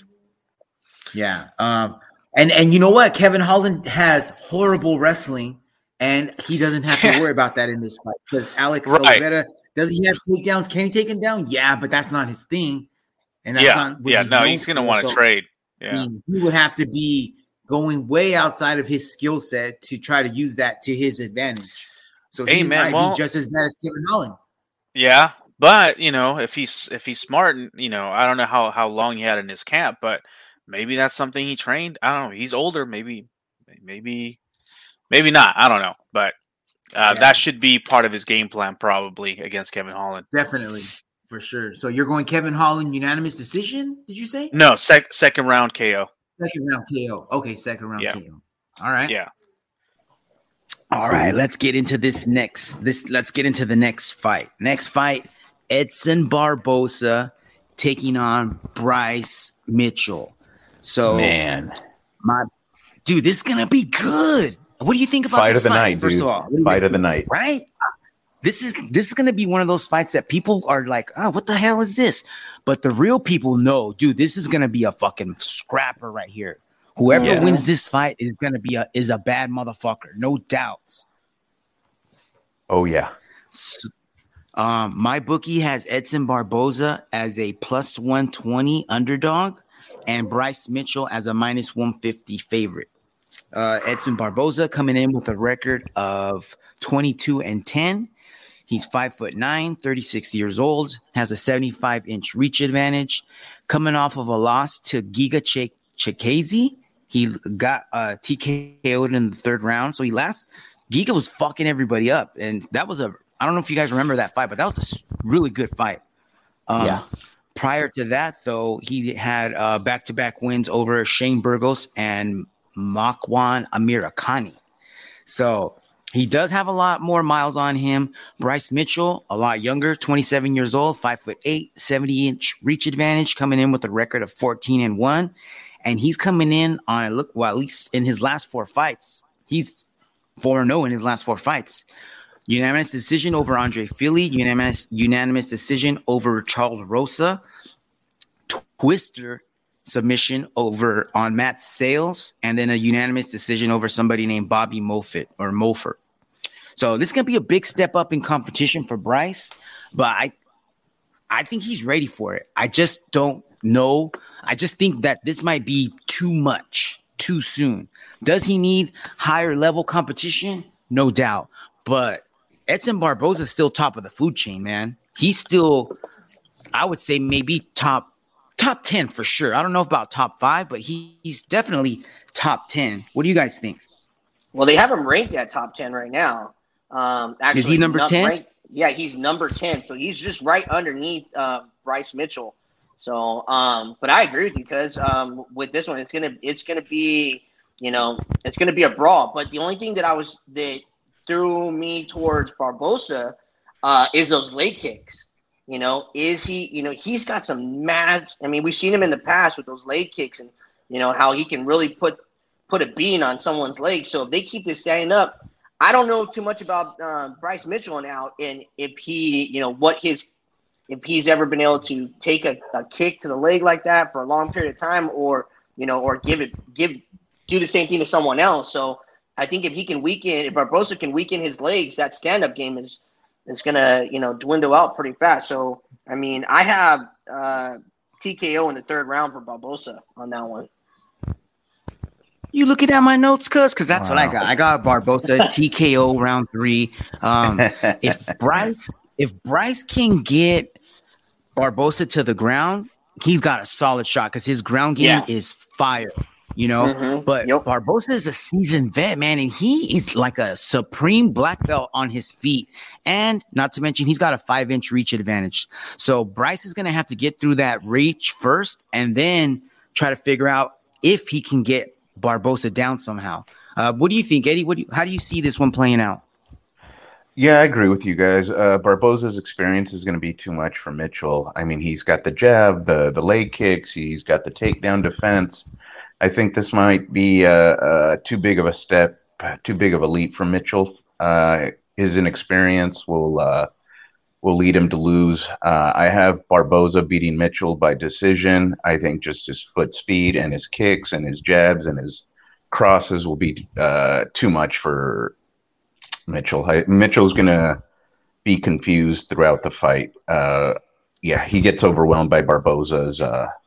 Yeah. Um, and and you know what? Kevin Holland has horrible wrestling, and he doesn't have to worry about that in this fight because Alex Right. Oliveira does he have takedowns? Can he take him down? Yeah, but that's not his thing. And that's yeah, not what yeah. he's No, he's gonna want to So, trade. I Yeah, mean, he would have to be going way outside of his skill set to try to use that to his advantage. So he man, might well- be just as bad as Kevin Holland. yeah. But you know, if he's if he's smart, and you know, I don't know how how long he had in his camp, but maybe that's something he trained. I don't know. He's older. Maybe, maybe, maybe not. I don't know. But uh, Yeah. that should be part of his game plan, probably against Kevin Holland. Definitely, for sure. So you're going Kevin Holland unanimous decision? Did you say? No, sec- second round KO. Second round KO. Okay, second round Yeah. KO. All right. Yeah. All right, let's get into this next. This let's get into the next fight. Next fight, Edson Barboza taking on Bryce Mitchell. So Man. my dude, this is gonna be good. What do you think about Fight of the fight? night, First dude. of all, What do you Fight think? of the night. right? This is this is gonna be one of those fights that people are like, oh, what the hell is this? But the real people know, dude, this is gonna be a fucking scrapper right here. Whoever Yeah. wins this fight is gonna be a is a bad motherfucker, no doubts. Oh yeah. S- Um, my bookie has Edson Barboza as a plus 120 underdog and Bryce Mitchell as a minus 150 favorite. Uh, Edson Barboza coming in with a record of 22 and 10. He's five foot nine, 36 years old, has a 75 inch reach advantage. Coming off of a loss to Giga Ch- Chikadze, he got uh, TKO'd in the third round. So he last Giga was fucking everybody up, and that was a I don't know if you guys remember that fight, but that was a really good fight. Um, Yeah. Prior to that, though, he had uh, back-to-back wins over Shane Burgos and Makwan Amirkhani. So He does have a lot more miles on him. Bryce Mitchell, a lot younger, 27 years old, five foot eight, 70 inch reach advantage, coming in with a record of 14 and one. And he's coming in on a look, well, at least in his last four fights, he's 4 0 in his last four fights. Unanimous decision over Andre Fili, unanimous, unanimous decision over Charles Rosa, Twister submission over on Matt Sayles, and then a unanimous decision over somebody named Bobby Moffett or Mofer. So this is gonna be a big step up in competition for Bryce, but I I think he's ready for it. I just don't know. I just think that this might be too much too soon. Does he need higher level competition? No doubt. But Edson Barboza is still top of the food chain, man. He's still, I would say, maybe top top 10 for sure. I don't know about top five, but he, he's definitely top 10. What do you guys think? Well, they have him ranked at top 10 right now. Um, actually, Is he number 10? yeah, he's number 10. So he's just right underneath uh, Bryce Mitchell. So, um, but I agree with you because um, with this one, it's gonna it's gonna be you know it's gonna be a brawl. But the only thing that I was that threw me towards Barboza uh, is those leg kicks. You know, is he? You know, he's got some mad. I mean, we've seen him in the past with those leg kicks, and you know how he can really put put a bean on someone's leg. So if they keep this standing up, I don't know too much about uh, Bryce Mitchell now, and if he, you know, what his if he's ever been able to take a, a kick to the leg like that for a long period of time, or you know, or give it give do the same thing to someone else. So I think if he can weaken, if Barboza can weaken his legs, that stand up game is is gonna you know dwindle out pretty fast. So I mean, I have uh, TKO in the third round for Barboza on that one. You looking at my notes, cuz? Cuz that's wow. what I got. I got Barboza TKO round three. Um, if Bryce, if Bryce can get Barboza to the ground, he's got a solid shot because his ground game yeah. is fire you know. Mm-hmm. But yep. Barboza is a seasoned vet, man, and he is like a supreme black belt on his feet. And not to mention, he's got a five inch reach advantage. So Bryce is going to have to get through that reach first and then try to figure out if he can get Barboza down somehow. Uh, what do you think, Eddie? What do you, how do you see this one playing out? Yeah, I agree with you guys. Uh, Barboza's experience is going to be too much for Mitchell. I mean, he's got the jab, the the leg kicks, he's got the takedown defense. I think this might be uh, uh, too big of a step, too big of a leap for Mitchell. Uh, his inexperience will uh, will lead him to lose. Uh, I have Barboza beating Mitchell by decision. I think just his foot speed and his kicks and his jabs and his crosses will be uh, too much for Mitchell. I, Mitchell's going to be confused throughout the fight. yeah, he gets overwhelmed by Barboza's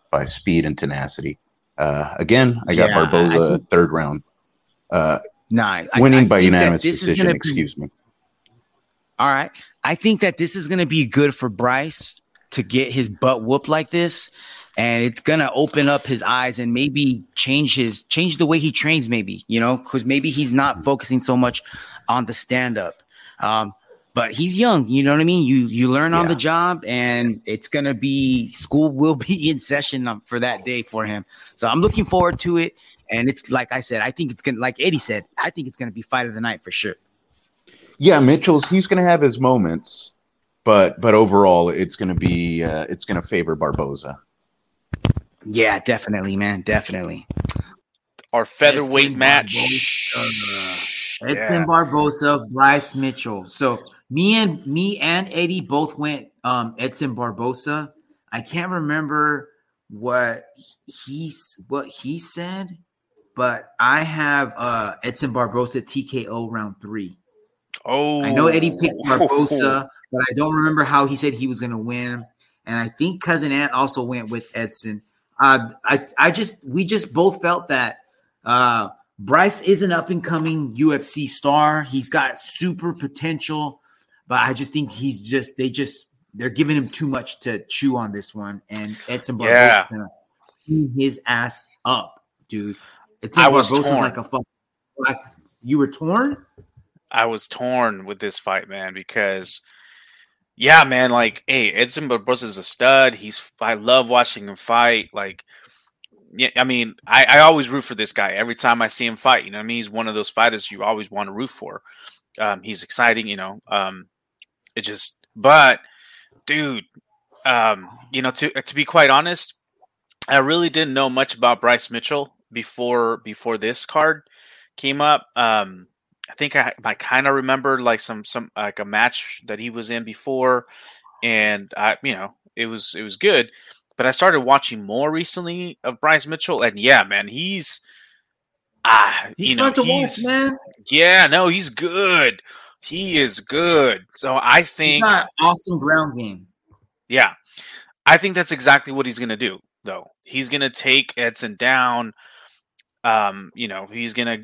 by speed and tenacity. Uh, again, I got yeah, Barboza I, third round. Uh, nah, winning I, by unanimous decision. Excuse me. All right, I think that this is going to be good for Bryce to get his butt whooped like this, and it's going to open up his eyes and maybe change his change the way he trains. Maybe you know, because maybe he's not focusing so much on the stand up. Um, but he's young. You know what I mean? You you learn yeah. on the job, and it's gonna be school will be in session for that day for him. So I'm looking forward to it. And it's like I said, I think it's gonna like Eddie said, I think it's gonna be fight of the night for sure. Yeah, Mitchell's he's gonna have his moments, but but overall, it's gonna be uh, it's gonna favor Barboza. Yeah, definitely, man, definitely. Our featherweight match. Barboza. Edson yeah. Barboza, Bryce Mitchell. So me and me and Eddie both went um Edson Barboza. I can't remember what he's what he said, but I have uh Edson Barboza TKO round three. Oh, I know Eddie picked Barboza, but I don't remember how he said he was gonna win. And I think cousin Ant also went with Edson. Uh, I I just we just both felt that uh Bryce is an up and coming UFC star. He's got super potential but I just think he's just they just they're giving him too much to chew on this one, and Edson Barboza yeah. gonna clean his ass up, dude. Edson I was torn. like a fuck. Like you were torn. I was torn with this fight, man, because yeah, man, like hey, Edson Barboza is a stud. He's I love watching him fight. Like yeah, I mean, I, I always root for this guy every time I see him fight. You know, I mean, he's one of those fighters you always want to root for. Um, he's exciting, you know. Um, it just, but dude, um, you know, to to be quite honest, I really didn't know much about Bryce Mitchell before before this card came up. Um, I think I, I kind of remember like some some like a match that he was in before, and I you know it was it was good. But I started watching more recently of Bryce Mitchell, and yeah, man, he's ah, He's you know, he's watch, man. yeah, no, he's good. He is good. So I think awesome ground game. yeah. I think that's exactly what he's going to do, though. He's going to take Edson down. Um, you know, he's going to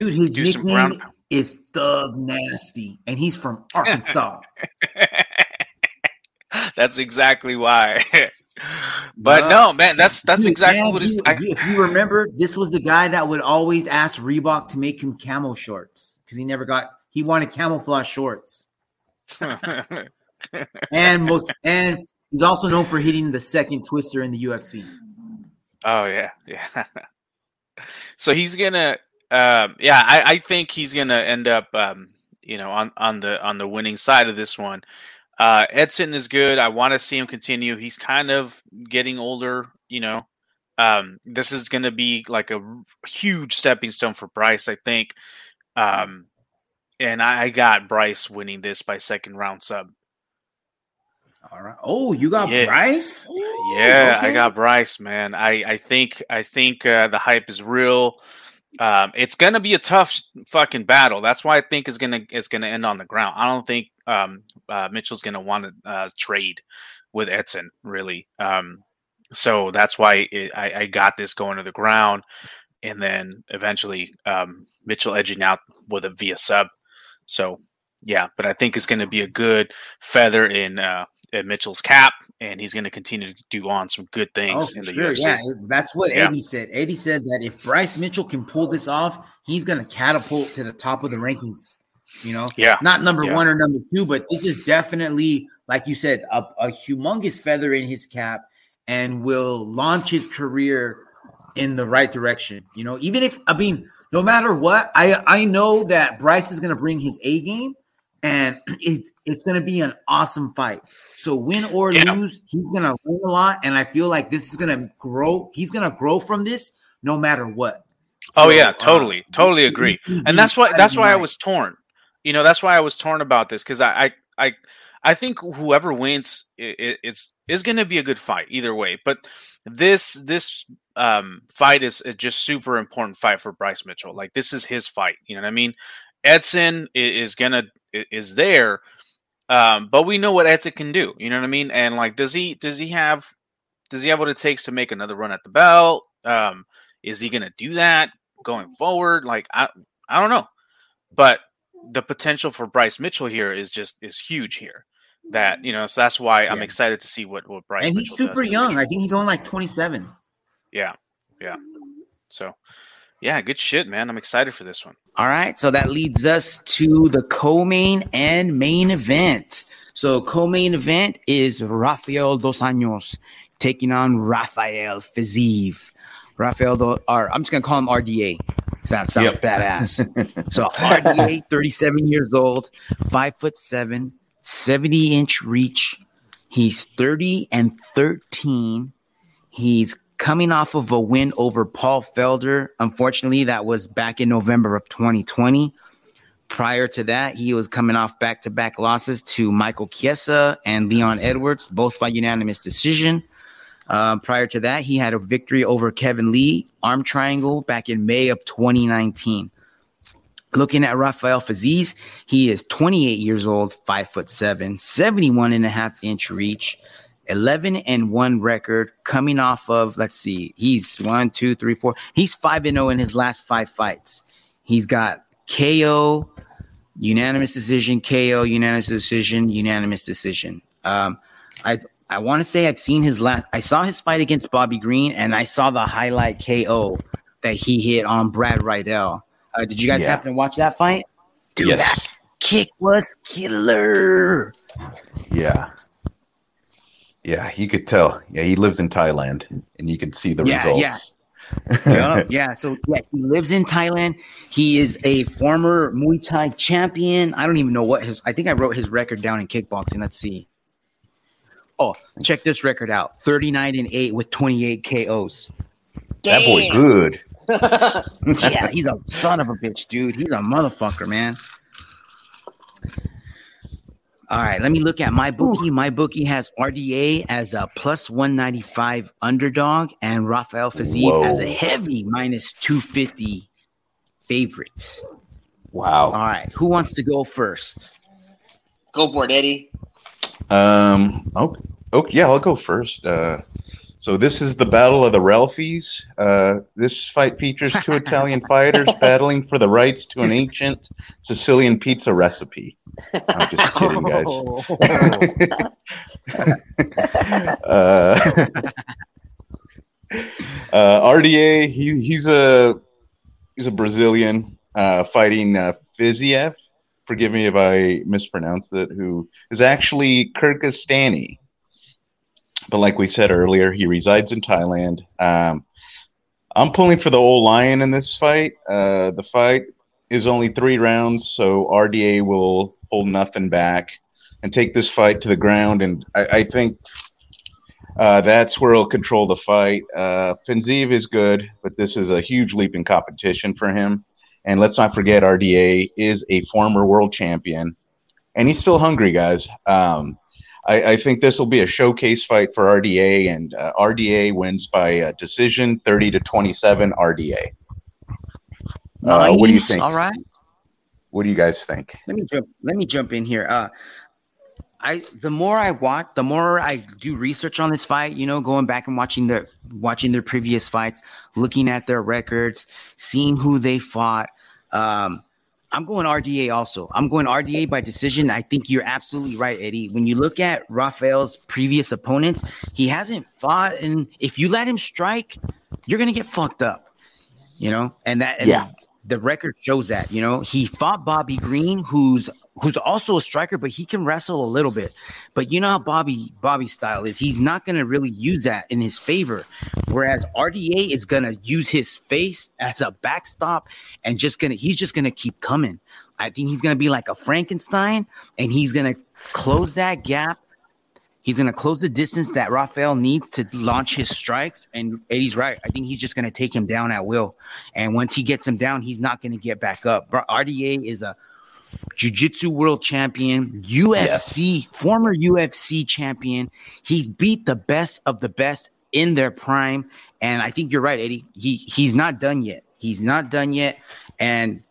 Dude, his do some nickname ground. is Thug Nasty, and he's from Arkansas. that's exactly why. but no, man, that's that's Dude, exactly man, what he's. you- I, you- if you remember, this was the guy that would always ask Reebok to make him camo shorts because he never got. He wanted camouflage shorts, and most and he's also known for hitting the second twister in the UFC. oh yeah, yeah. so he's gonna, um, yeah, I, I think he's gonna end up, um, you know, on on the on the winning side of this one. Uh, Edson is good. I want to see him continue. He's kind of getting older, you know. Um, this is going to be like a huge stepping stone for Bryce, I think. Um, and I, I got Bryce winning this by second round sub. All right. Oh, you got Yeah. Bryce? Ooh, Yeah, I got Bryce, man. I, I think I think uh, the hype is real. Um, it's gonna be a tough fucking battle. That's why I think it's gonna it's gonna end on the ground. I don't think um, uh, Mitchell's gonna want to uh, trade with Edson really. Um, so that's why it, I, I got this going to the ground, and then eventually um, Mitchell edging out with a via sub. So yeah, but I think it's going to be a good feather in uh, in Mitchell's cap, and he's going to continue to do on some good Oh, things for in the sure. UFC. Yeah, that's what Yeah. Eddie said. Eddie said that if Bryce Mitchell can pull this off, he's going to catapult to the top of the rankings. You know, Yeah. not number Yeah. one or number two, but this is definitely, like you said, a, a humongous feather in his cap and will launch his career in the right direction. You know, even if I mean, no matter what, I I know that Bryce is going to bring his A game, and it's it's going to be an awesome fight. So win or Yeah. lose, he's going to win a lot, and I feel like this is going to grow. He's going to grow from this, no matter what. Oh So, yeah, uh, totally, totally agree. And that's why that's why I was torn. You know, that's why I was torn about this because I, I I I think whoever wins it, it's is going to be a good fight either way. But this this um, fight is a just super important fight for Bryce Mitchell. Like this is his fight. You know what I mean? Edson is gonna is there, um, but we know what Edson can do. You know what I mean? And like, does he does he have does he have what it takes to make another run at the belt? Um, is he gonna do that going forward? Like, I I don't know, but the potential for Bryce Mitchell here is just is huge here. That you know, so that's why I'm excited to see what what Bryce. and he's Mitchell does super young. I think he's only like 27. Yeah, yeah. Mm-hmm. So, yeah, good shit, man. I'm excited for this one. All right, so that leads us to the co-main and main event. So co-main event is Rafael Dos Anjos taking on Rafael Fiziev. Rafael, Do- or I'm just gonna call him RDA. That sounds Yep. badass. so RDA, 37 years old, five foot seven, 70 inch reach. He's 30 and 13. He's coming off of a win over Paul Felder. Unfortunately, that was back in November of 2020. Prior to that, he was coming off back to back losses to Michael Chiesa and Leon Edwards, both by unanimous decision. Uh, prior to that, he had a victory over Kevin Lee, arm triangle, back in May of 2019. Looking at Rafael Faziz, he is 28 years old, five foot seven, 71 and a half inch reach, 11 and one record, coming off of, let's see, he's one, two, three, four. He's 5 and 0 in his last five fights. He's got KO, unanimous decision, KO, unanimous decision, unanimous decision. Um, I I want to say I've seen his last. I saw his fight against Bobby Green, and I saw the highlight KO that he hit on Brad Riddell. Uh, did you guys Yeah. happen to watch that fight? Dude, Yes. that kick was killer. Yeah. Yeah, you could tell. Yeah, he lives in Thailand, and you can see the Yeah, results. yeah. yeah, yeah. So yeah, he lives in Thailand. He is a former Muay Thai champion. I don't even know what his. I think I wrote his record down in kickboxing. Let's see. Oh, check this record out: thirty-nine and eight with twenty-eight KOs. That boy good. Yeah, he's a son of a bitch, dude. He's a motherfucker, man. All right, let me look at my bookie. My bookie has RDA as a plus 195 underdog and Rafael Fiziev as a heavy minus 250 favorite. Wow. All right, who wants to go first? Go for it, Eddie. Um. Okay. okay yeah, I'll go first. Uh, so this is the Battle of the Ralphies. Uh, this fight features two Italian fighters battling for the rights to an ancient Sicilian pizza recipe. I'm just kidding, guys. uh, uh, RDA, he, he's a he's a Brazilian uh, fighting uh, Fiziev. Forgive me if I mispronounced it. Who is actually Kyrgyzstani, but like we said earlier, he resides in Thailand. Um, I'm pulling for the old lion in this fight. Uh, the fight is only three rounds, so RDA will hold nothing back and take this fight to the ground. And I, I think uh, that's where he'll control the fight. Uh, is good, but this is a huge leap in competition for him. And let's not forget, RDA is a former world champion, and he's still hungry, guys. Um, I, I think this will be a showcase fight for RDA, and uh, RDA wins by uh, decision, thirty to twenty-seven. RDA. Uh, what do you think? All right. What do you guys think? Let me jump. Let me jump in here. Uh, I the more I watch, the more I do research on this fight. You know, going back and watching their watching their previous fights, looking at their records, seeing who they fought. Um, I'm going RDA also. I'm going RDA by decision. I think you're absolutely right, Eddie. When you look at Rafael's previous opponents, he hasn't fought, and if you let him strike, you're gonna get fucked up. You know, and that and Yeah. the record shows that. You know, he fought Bobby Green, who's who's also a striker, but he can wrestle a little bit. But you know how Bobby Bobby's style is. He's not gonna really use that in his favor. Whereas RDA is gonna use his face as a backstop and just gonna he's just gonna keep coming. I think he's gonna be like a Frankenstein and he's gonna close that gap. He's gonna close the distance that Rafael needs to launch his strikes. And Eddie's right. I think he's just gonna take him down at will. And once he gets him down, he's not gonna get back up. RDA is a jiu-jitsu world champion, UFC, former UFC champion. He's beat the best of the best in their prime. And I think you're right, Eddie. He he's not done yet. He's not done yet. And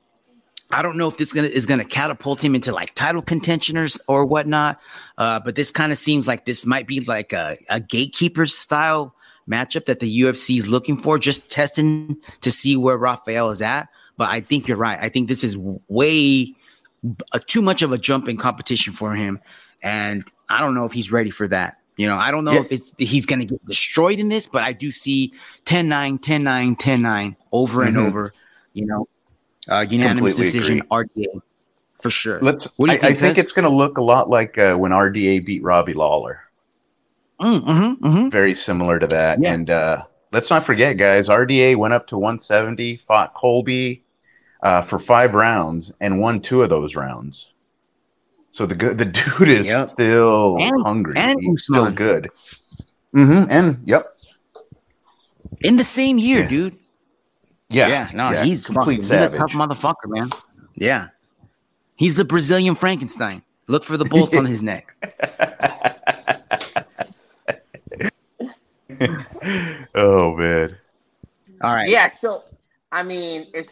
I don't know if this gonna is gonna catapult him into like title contentioners or whatnot. Uh, but this kind of seems like this might be like a, a gatekeeper style matchup that the UFC is looking for, just testing to see where Rafael is at. But I think you're right. I think this is way uh, too much of a jump in competition for him, and I don't know if he's ready for that. You know, I don't know Yeah. if it's he's going to get destroyed in this, but I do see 10-9, 10-9, 10-9 over and Mhm. over. You know, uh, unanimous Completely decision, RDA for sure. Let's. What do you I, I think, think it's going to look a lot like uh, when RDA beat Robbie Lawler. Mm, mhm, mhm. Very similar to that. Yeah. And uh, let's not forget, guys. RDA went up to 170, fought Colby uh, for five rounds, and won two of those rounds. So the good, the dude is Yep. still And- hungry. and He's still Usman. good. Mm-hmm. And yep. In the same year, Yeah. dude. Yeah. Yeah, no, yeah. he's complete fucking, he's a savage. tough motherfucker, man. Yeah, he's the Brazilian Frankenstein. Look for the bolts on his neck. oh man. All right. Yeah, so I mean, it's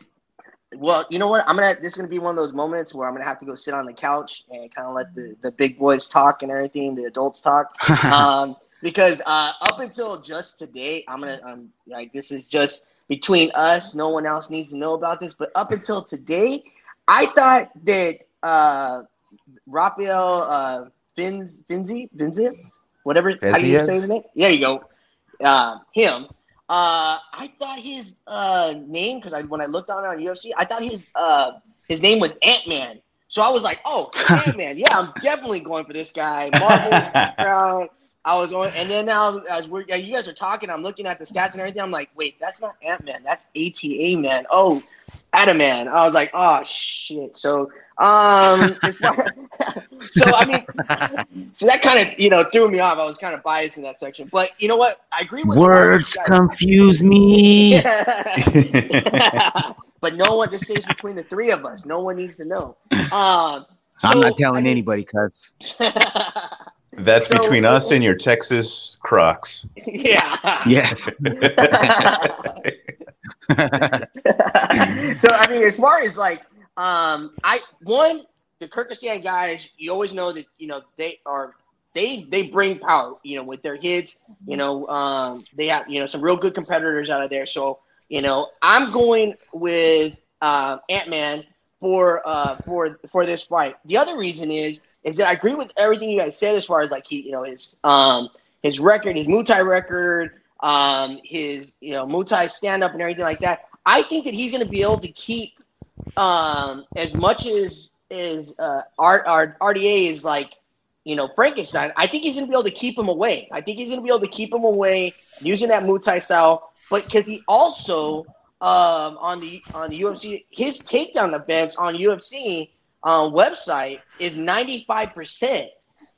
well, you know what? I'm gonna. This is gonna be one of those moments where I'm gonna have to go sit on the couch and kind of let the the big boys talk and everything, the adults talk. um, because uh, up until just today, I'm gonna um, like this is just between us. No one else needs to know about this. But up until today, I thought that uh, Rafael uh, Finz Finzi Finzi, whatever how do you say his name? There you go. Uh, him. Uh, I thought his uh, name because I, when I looked on it on UFC, I thought his uh, his name was Ant Man. So I was like, oh, Ant Man. Yeah, I'm definitely going for this guy. Marvel background, I was going, and then now as we're you guys are talking, I'm looking at the stats and everything. I'm like, wait, that's not Ant Man, that's ATA Man. Oh, Adaman. I was like, oh shit. So, um, so I mean, so that kind of you know threw me off. I was kind of biased in that section, but you know what? I agree with words confuse me. but no one. This stays between the three of us. No one needs to know. Um, so, I'm not telling I mean, anybody, cuz. That's so, between us and your Texas Crocs. Yeah. Yes. so I mean, as far as like, um, I one the Kyrgyzstan guys, you always know that you know they are they they bring power, you know, with their hits. You know, um, they have you know some real good competitors out of there. So you know, I'm going with uh, Ant Man for uh, for for this fight. The other reason is is that I agree with everything you guys said as far as like he, you know, his um his record, his Muay Thai record, um, his you know Muay stand up and everything like that. I think that he's going to be able to keep um as much as as uh our, RDA is like you know Frankenstein. I think he's going to be able to keep him away. I think he's going to be able to keep him away using that Muay style, but because he also um on the on the UFC his takedown events on UFC um, website is 95%.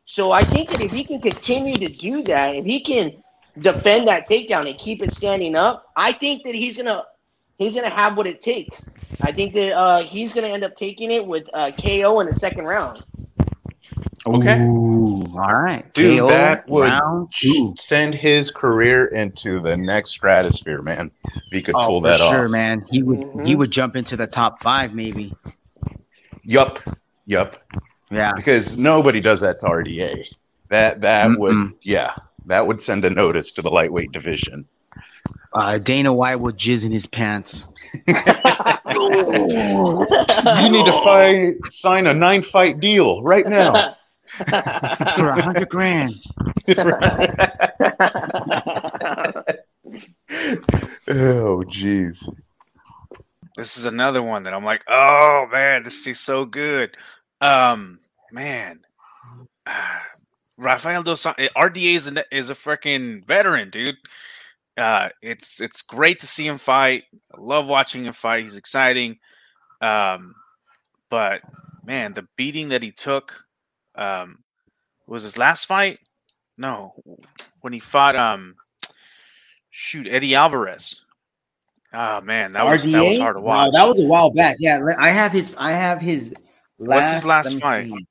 So I think that if he can continue to do that, if he can defend that takedown and keep it standing up, I think that he's gonna he's gonna have what it takes. I think that uh, he's gonna end up taking it with uh, KO in the second round. Okay. Ooh, all right. Dude, KO that would round two. send his career into the next stratosphere, man. If he could oh, pull that sure, off. Sure, man. He would mm-hmm. he would jump into the top five, maybe. Yup. Yup. Yeah. Because nobody does that to RDA. That that Mm-mm. would yeah, that would send a notice to the lightweight division. Uh, Dana White would jizz in his pants. you need to fight, sign a nine fight deal right now for a hundred grand. oh, jeez. This is another one that I'm like, oh man, this is so good. Um, man, uh, Rafael dos eh, RDA is a, is a freaking veteran, dude. Uh, it's it's great to see him fight. I love watching him fight. He's exciting. Um, but man, the beating that he took um, was his last fight. No, when he fought um, shoot Eddie Alvarez. Oh man, that was, that was hard to watch. Wow, that was a while back. Yeah, I have his. I have his. Last, What's his last fight? See.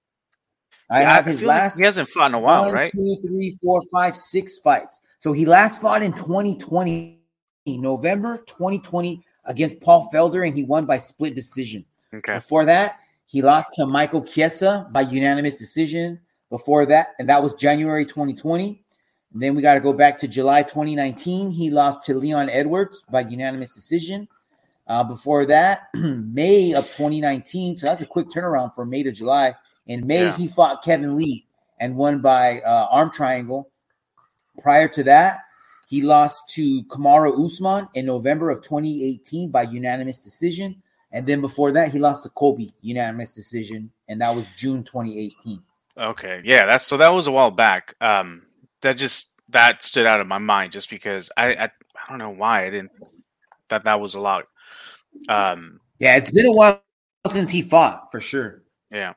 I yeah, have I his last. Like he hasn't fought in a while, one, right? Two, three, four, five, six fights. So he last fought in 2020, November 2020, against Paul Felder, and he won by split decision. Okay. Before that, he lost to Michael Chiesa by unanimous decision. Before that, and that was January 2020. And then we got to go back to July 2019. He lost to Leon Edwards by unanimous decision. Uh, before that, May of 2019. So that's a quick turnaround from May to July. In May, yeah. he fought Kevin Lee and won by uh, arm triangle. Prior to that, he lost to Kamaru Usman in November of 2018 by unanimous decision. And then before that, he lost to Colby unanimous decision, and that was June 2018. Okay, yeah, that's so that was a while back. Um, that just that stood out of my mind just because I I, I don't know why I didn't that that was a lot. Um, yeah, it's been a while since he fought for sure. Yeah,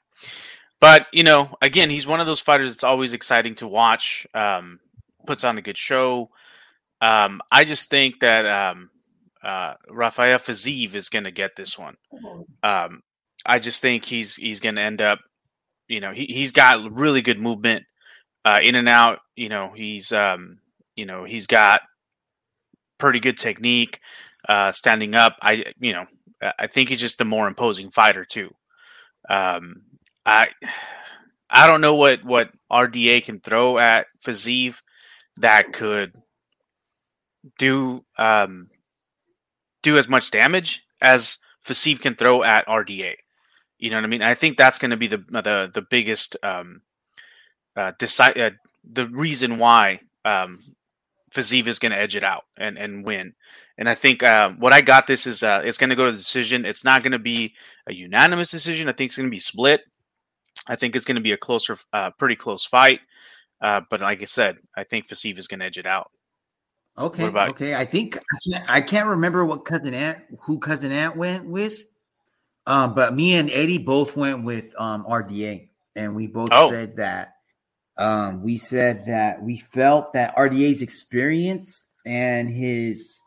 but you know, again, he's one of those fighters that's always exciting to watch. Um, puts on a good show. Um, I just think that um, uh, Rafael Fiziev is going to get this one. Um, I just think he's he's going to end up. You know, he he's got really good movement uh, in and out. You know, he's um, you know he's got pretty good technique, uh, standing up. I you know I think he's just a more imposing fighter too. Um, I I don't know what what RDA can throw at Fiziev that could do um, do as much damage as Fiziev can throw at RDA. You know what I mean? I think that's going to be the the the biggest um, uh, decide uh, the reason why um, Fiziev is going to edge it out and and win. And I think uh, what I got this is uh, it's going to go to the decision. It's not going to be a unanimous decision. I think it's going to be split. I think it's going to be a closer, uh, pretty close fight. Uh, but like I said, I think Fiziev is going to edge it out. Okay. About- okay. I think I can't, I can't remember what cousin Ant who cousin Ant went with. Um, but me and Eddie both went with um RDA, and we both Oh. said that um we said that we felt that RDA's experience and his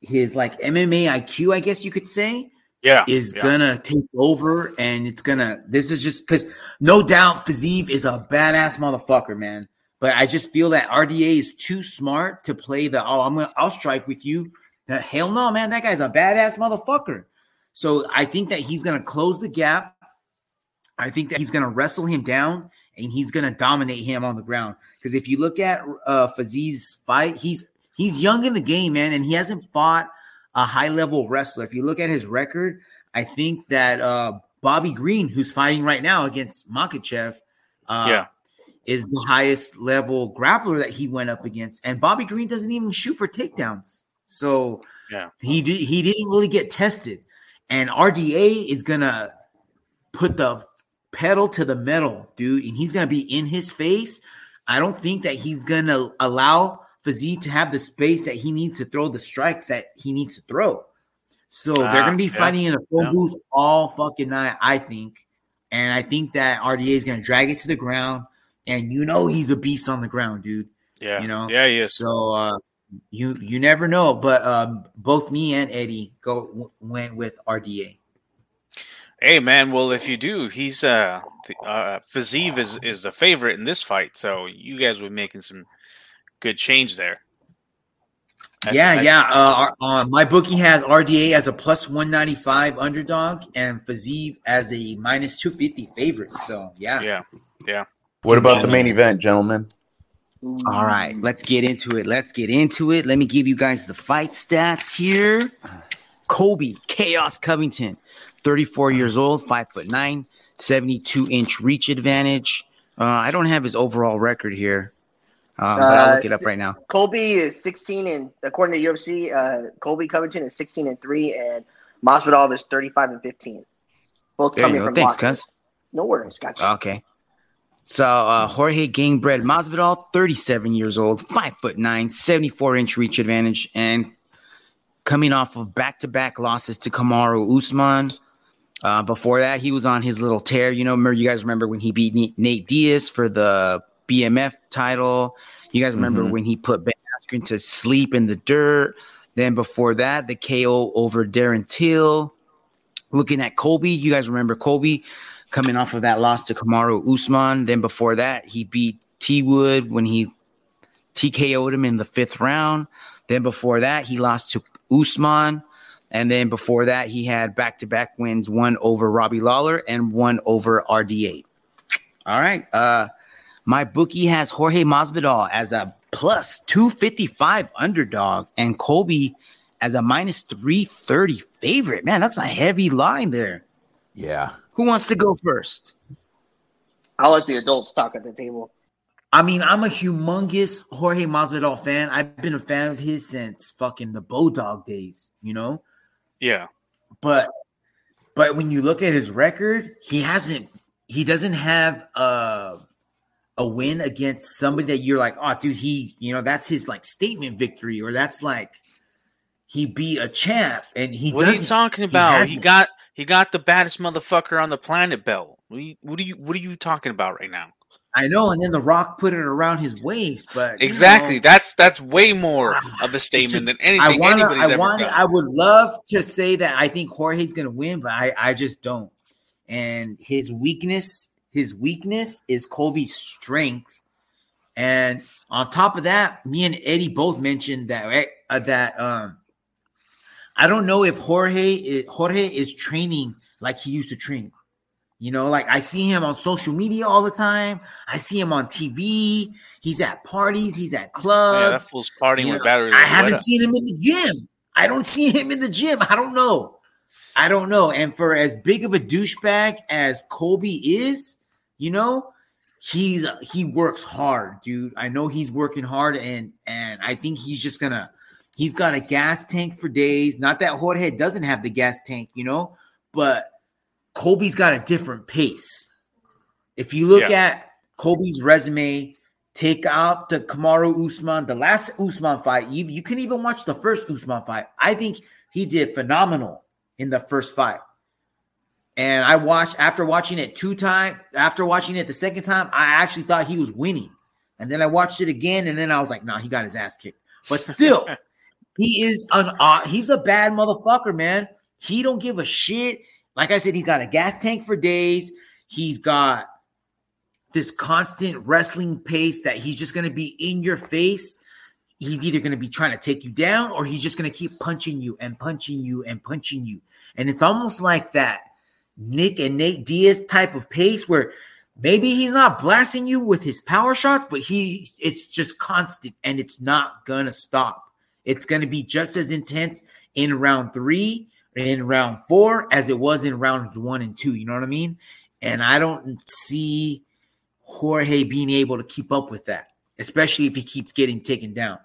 his like MMA IQ, I guess you could say, Yeah, is yeah. gonna take over, and it's gonna. This is just because no doubt Fiziev is a badass motherfucker, man. But I just feel that RDA is too smart to play the. Oh, I'm gonna. I'll strike with you. Hell no, man. That guy's a badass motherfucker. So I think that he's gonna close the gap. I think that he's gonna wrestle him down, and he's gonna dominate him on the ground. Because if you look at uh Fiziev's fight, he's he's young in the game, man, and he hasn't fought a high level wrestler. If you look at his record, I think that uh, Bobby Green, who's fighting right now against Makhachev, uh, Yeah. is the highest level grappler that he went up against. And Bobby Green doesn't even shoot for takedowns, so Yeah. he he didn't really get tested. And RDA is gonna put the pedal to the metal, dude, and he's gonna be in his face. I don't think that he's gonna allow Fiziev to have the space that he needs to throw the strikes that he needs to throw. So they're Ah, gonna be yeah, fighting in a phone yeah. booth all fucking night, I think. And I think that RDA is gonna drag it to the ground, and you know he's a beast on the ground, dude. yeah, you know, yeah, he is. So uh, you you never know, but um, both me and Eddie go w- went with RDA. Hey man, well if you do, he's uh, uh Fiziev is is the favorite in this fight, so you guys were making some good change there. I- yeah, I- yeah. Uh, our- uh, my bookie has RDA as a plus one ninety five underdog and Fiziev as a minus two fifty favorite. So yeah. yeah. yeah. What about the main event, gentlemen? All right, let's get into it. Let's get into it. Let me give you guys the fight stats here. Colby Chaos Covington, 34 years old, five foot nine, 72 inch reach advantage. Uh, I don't have his overall record here, uh, but I'll Uh, look it up right now. Colby is 16 and according to UFC, uh, Colby Covington is 16 and three, and Masvidal is 35 and 15. Both There coming from Thanks, losses. cuz. No worries, gotcha. Okay. So uh, Jorge Gamebred Masvidal, 37 years old, five foot nine, 74 inch reach advantage, and coming off of back to back losses to Kamaru Usman. Uh, before that, he was on his little tear. You know, remember you guys remember when he beat Nate Diaz for the BMF title. You guys remember Mhm. when he put Ben Askren to sleep in the dirt. Then before that, the KO over Darren Till. Looking at Colby, you guys remember Colby coming off of that loss to Kamaru Usman. Then before that, he beat T Wood when he TKO'd him in the fifth round. Then before that, he lost to Usman. And then before that, he had back to back wins one over Robbie Lawler and one over RDA. All right. Uh, my bookie has Jorge Masvidal as a plus 255 underdog and Colby as a minus 330 favorite. Man, that's a heavy line there. Yeah. Who wants to go first? I'll let the adults talk at the table. I mean, I'm a humongous Jorge Masvidal fan. I've been a fan of his since fucking the Bulldog days, you know? Yeah. But but when you look at his record, he hasn't he doesn't have a a win against somebody that you're like, oh dude, he, you know, that's his like statement victory, or that's like he beat a champ and he What are you talking about? He, hasn't. got he got the baddest motherfucker on the planet belt. What are you what are you what are you talking about right now? I know, and then the rock put it around his waist, but Exactly. know, That's that's way more Ah, of a statement just- than I anything want to. anybody's I ever want. done. I would love to say that I think Jorge's going to win, but I, I just don't. And his weakness, his weakness is Colby's strength. And on top of that, me and Eddie both mentioned that right, uh, that um, I don't know if Jorge is, Jorge is training like he used to train. You know, like I see him on social media all the time. I see him on TV. He's at parties. He's at clubs. yeah, that fool's partying You with know, batteries. I haven't seen him in the gym. I don't see him in the gym. I don't know. I don't know. And for as big of a douchebag as Colby is, you know, he's he works hard, dude. I know he's working hard, and and I think he's just gonna. He's got a gas tank for days. Not that Jorge doesn't have the gas tank, you know, but Colby's got a different pace. If you look Yeah. at Colby's resume, take out the Kamaru Usman, the last Usman fight. You, you can even watch the first Usman fight. I think he did phenomenal in the first fight. And I watched after watching it two times, after watching it the second time, I actually thought he was winning. And then I watched it again, and then I was like, nah, he got his ass kicked. But still, he is an uh, he's a bad motherfucker, man. He don't give a shit. Like I said, he's got a gas tank for days. He's got this constant wrestling pace that he's just going to be in your face. He's either going to be trying to take you down or he's just going to keep punching you and punching you and punching you. And it's almost like that Nick and Nate Diaz type of pace where maybe he's not blasting you with his power shots, but he it's just constant and it's not to stop. It's to be just as intense in round 3 in round 4 as it was in rounds 1 and 2, you know what I mean? And I don't see Jorge being able to keep up with that, especially if he keeps getting taken down.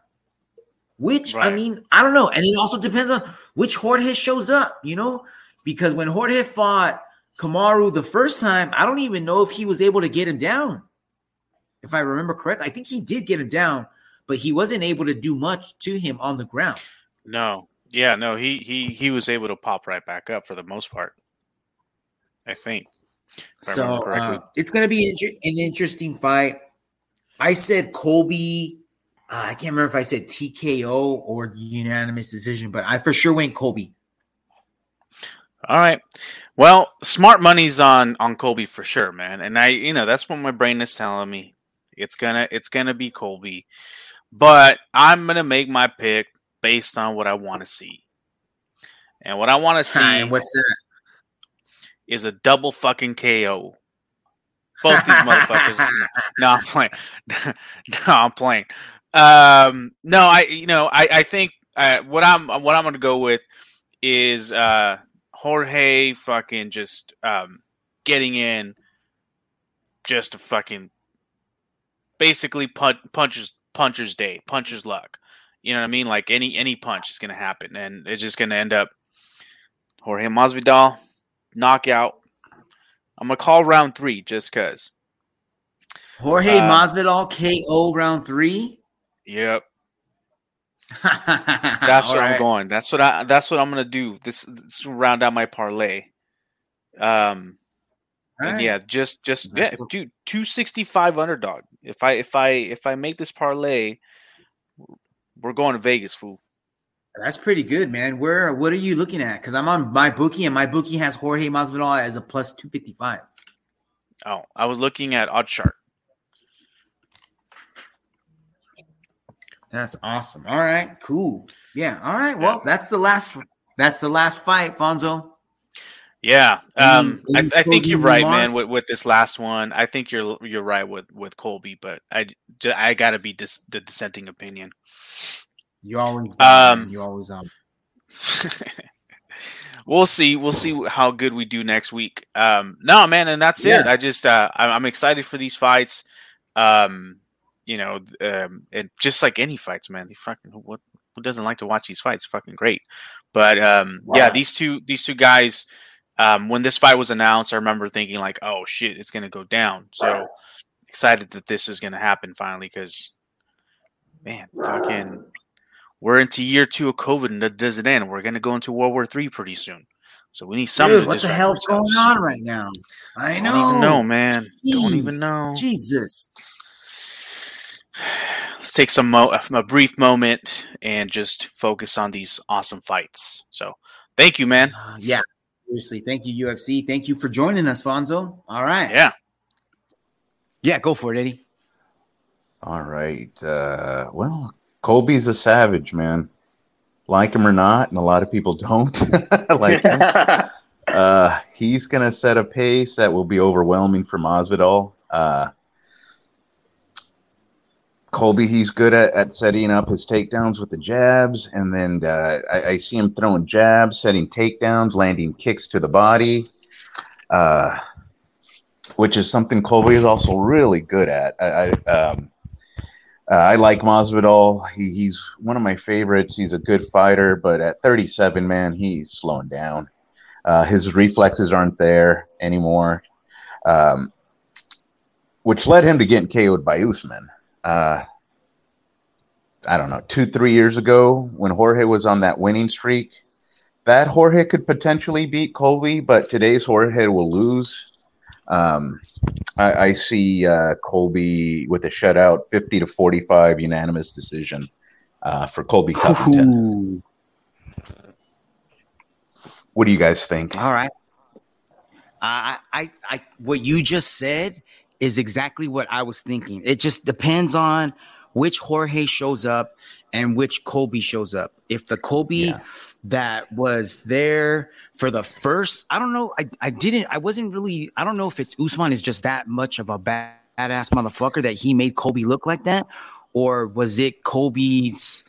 Which right. I mean, I don't know. And it also depends on which Jorge shows up, you know, because when Jorge fought Kamaru the first time, I don't even know if he was able to get him down. If I remember correctly, I think he did get him down, but he wasn't able to do much to him on the ground. No, yeah, no, he he he was able to pop right back up for the most part. I think. So uh, it's going to be an interesting fight. I said Colby. Uh, I can't remember if I said TKO or unanimous decision, but I for sure went Colby. All right. Well, smart money's on on Colby for sure, man. And I, you know, that's what my brain is telling me. It's gonna it's gonna be Colby, but I'm gonna make my pick based on what I want to see. And what I want to see. And what's that? is a double fucking KO. Both these motherfuckers. no, I'm playing. no, I'm playing. Um, no, I you know I I think uh, what I'm what I'm gonna go with is uh Jorge fucking just um getting in, just a fucking basically punch, punches puncher's day, puncher's luck. You know what I mean? Like any any punch is gonna happen, and it's just gonna end up Jorge Masvidal knockout. I'm gonna call round three just cause. Jorge uh, Masvidal KO round three. Yep. that's where right. I'm going. That's what I. That's what I'm gonna do. This, this round out my parlay. Um, right. yeah, just just yeah, dude, two sixty five underdog. If I if I if I make this parlay, we're going to Vegas, fool. That's pretty good, man. Where what are you looking at? Because I'm on my bookie, and my bookie has Jorge Masvidal as a plus two fifty five. Oh, I was looking at OddsShark. That's awesome. All right, cool. Yeah. All right. Well, that's the last. That's the last fight, Fonzo. Yeah, um, I, I, think you're right, man. With, with this last one, I think you're you're right with with Colby, but I I gotta be dis, the dissenting opinion. You always, um, you always um. we'll see. We'll see how good we do next week. Um, no, man, and that's yeah. it. I just, uh, I'm excited for these fights. Um, you know, um, and just like any fights, man, they fucking what who doesn't like to watch these fights? Fucking great. But um, wow. yeah, these two, these two guys. Um, when this fight was announced, I remember thinking like, "Oh shit, it's gonna go down." So excited that this is gonna happen finally, because man, fucking we're into year two of COVID and that doesn't end. We're gonna go into World War Three pretty soon. So we need something. Dude, what the hell's going on right now? I know. Don't even know, man. Jeez. Don't even know. Jesus. Let's take some mo- a brief moment and just focus on these awesome fights. So, thank you, man. Uh, yeah, seriously, thank you, UFC. Thank you for joining us, Fonzo. All right. Yeah. Yeah, go for it, Eddie. All right. Uh, well, Colby's a savage, man. Like him or not, and a lot of people don't like him. uh, he's going to set a pace that will be overwhelming for Masvidal. Uh, Colby, he's good at, at setting up his takedowns with the jabs, and then uh, I, I, see him throwing jabs, setting takedowns, landing kicks to the body, uh, which is something Colby is also really good at. I, I um, uh, I like Masvidal. He, he's one of my favorites. He's a good fighter, but at 37, man, he's slowing down. Uh, his reflexes aren't there anymore, um, which led him to getting KO'd by Usman. Uh, I don't know, two, three years ago when Jorge was on that winning streak, that Jorge could potentially beat Colby, but today's Jorge will lose. Um, I, I see uh, Colby with a shutout, 50 to 45 unanimous decision uh, for Colby Covington. What do you guys think? All right. I, I, I, what you just said is exactly what I was thinking. It just depends on which Jorge shows up and which Colby shows up. If the Colby Yeah. that was there for the first, I don't know. I, I didn't, I wasn't really, I don't know if it's Usman is just that much of a bad, badass motherfucker that he made Colby look like that, or was it Colby's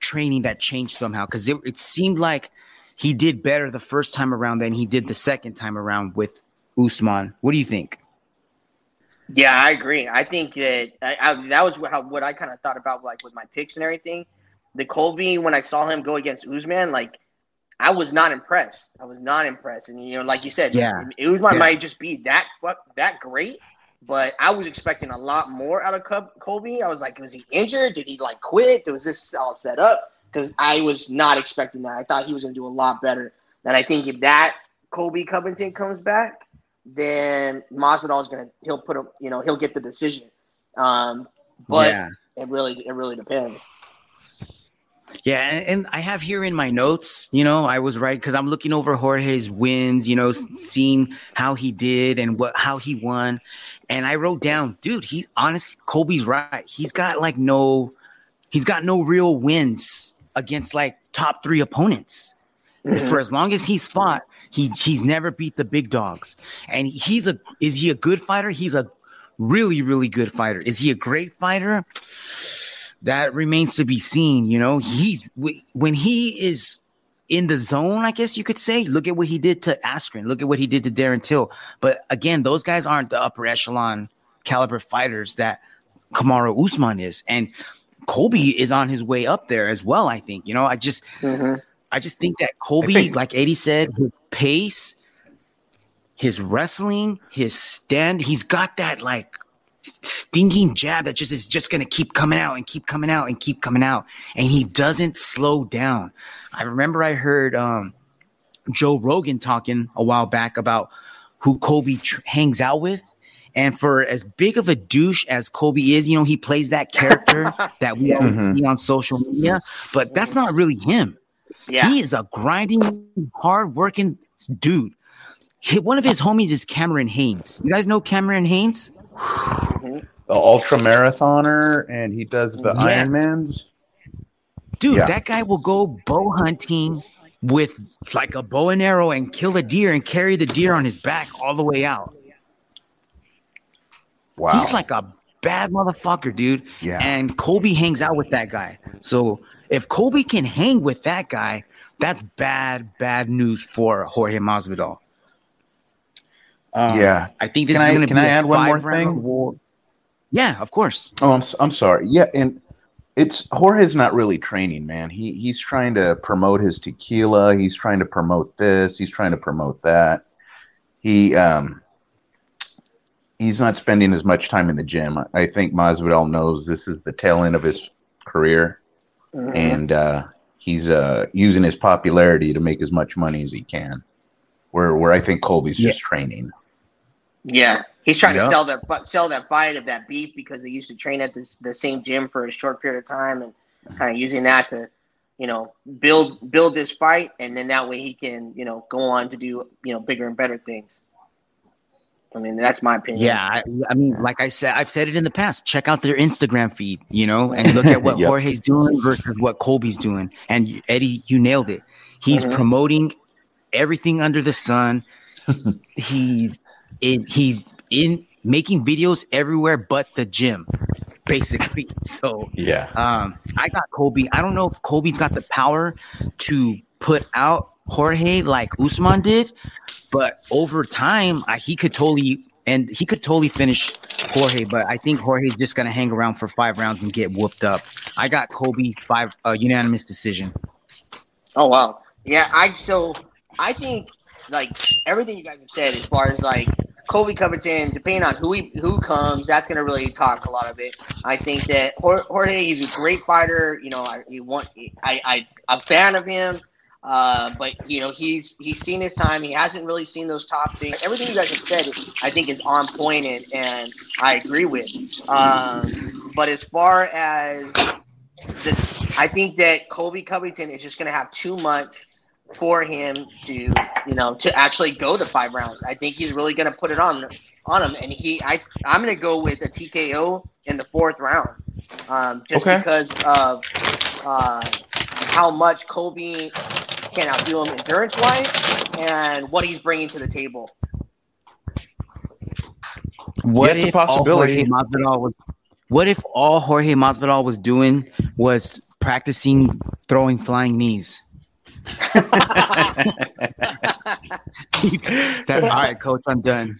training that changed somehow? Because it, it seemed like he did better the first time around than he did the second time around with Usman. What do you think? Yeah, I agree. I think that I, I, that was how, what I kind of thought about, like with my picks and everything. The Colby, when I saw him go against Usman, like I was not impressed. I was not impressed, and you know, like you said, Yeah. Usman Yeah. might just be that that great, but I was expecting a lot more out of Col- Colby. I was like, was he injured? Did he like quit? Was this all set up? Because I was not expecting that. I thought he was going to do a lot better. And I think if that Colby Covington comes back, then Masvidal is going to he'll put a you know he'll get the decision. Um, but yeah. it really it really depends. Yeah, and, I have here in my notes, you know, I was right because I'm looking over Jorge's wins, you know, seeing how he did and what how he won, and I wrote down, dude, he's honest. Colby's right. He's got like no, he's got no real wins against like top three opponents. For as long as he's fought, he he's never beat the big dogs, and he's a is he a good fighter? He's a really really good fighter. Is he a great fighter? that remains to be seen. You know, he's when he is in the zone, I guess you could say. Look at what he did to Askren. Look at what he did to Darren Till. But again, those guys aren't the upper echelon caliber fighters that Kamaru Usman is, and Colby is on his way up there as well. I think. You know, I just Mhm. I just think that Colby, think- like Eddie said, his pace, his wrestling, his stand, he's got that like stinging jab that just is just gonna keep coming out and keep coming out and keep coming out. And he doesn't slow down. I remember I heard um Joe Rogan talking a while back about who Colby tr- hangs out with. And for as big of a douche as Colby is, you know, he plays that character that we all Mhm. see on social media, but that's not really him. Yeah, He is a grinding, hard-working dude. He- one of his homies is Cameron Hanes. You guys know Cameron Hanes? Mm-hmm. The ultra marathoner, and he does the Yes. Ironmans. Dude, Yeah. that guy will go bow hunting with like a bow and arrow and kill a deer and carry the deer on his back all the way out. Wow. He's like a bad motherfucker, dude. Yeah. And Colby hangs out with that guy. So if Colby can hang with that guy, that's bad, bad news for Jorge Masvidal. Um, Yeah. I think this Can is I- going to can be add one more thing? war. Yeah, of course. Oh, I'm, I'm sorry. Yeah, and it's Jorge's not really training, man. He he's trying to promote his tequila. He's trying to promote this. He's trying to promote that. He um he's not spending as much time in the gym. I- I think Masvidal knows this is the tail end of his career, Mhm. and uh, he's uh using his popularity to make as much money as he can. Where where I think Colby's Yeah. just training. yeah. He's trying Yeah. to sell that sell that fight of that beef because they used to train at this, the same gym for a short period of time and kind of using that to, you know, build build this fight and then that way he can you know go on to do you know bigger and better things. I mean that's my opinion. Yeah, I, I mean, like I said, I've said it in the past. Check out their Instagram feed, you know, and look at what Yep. Jorge's doing versus what Colby's doing. And Eddie, you nailed it. He's Mhm. promoting everything under the sun. he's in. He's in making videos everywhere but the gym, basically. So Yeah. um, I got Colby. I don't know if Colby's got the power to put out Jorge like Usman did, but over time, I, he could totally and he could totally finish Jorge. But I think Jorge's just gonna hang around for five rounds and get whooped up. I got Colby five uh, unanimous decision. Oh wow. Yeah, I so I think like everything you guys have said as far as like Colby Covington, depending on who he, who comes, that's to really talk a lot of it. I think that Jorge, he's a great fighter. You know, I, he want, I, I, I'm a fan of him. Uh, but you know, he's he's seen his time. He hasn't really seen those top things. Everything you guys have said, I think, is on point, and, and I agree with. Um, but as far as the, I think that Colby Covington is just going to have too much for him to, you know, to actually go the five rounds. I think he's really going to put it on on him, and he, I, I'm going to go with a TKO in the fourth round, um, just okay. because of uh, how much Colby can outdo him endurance wise and what he's bringing to the table. What if all Jorge Masvidal was? What if all Jorge Masvidal was doing was practicing throwing flying knees? that, all right, coach, I'm done.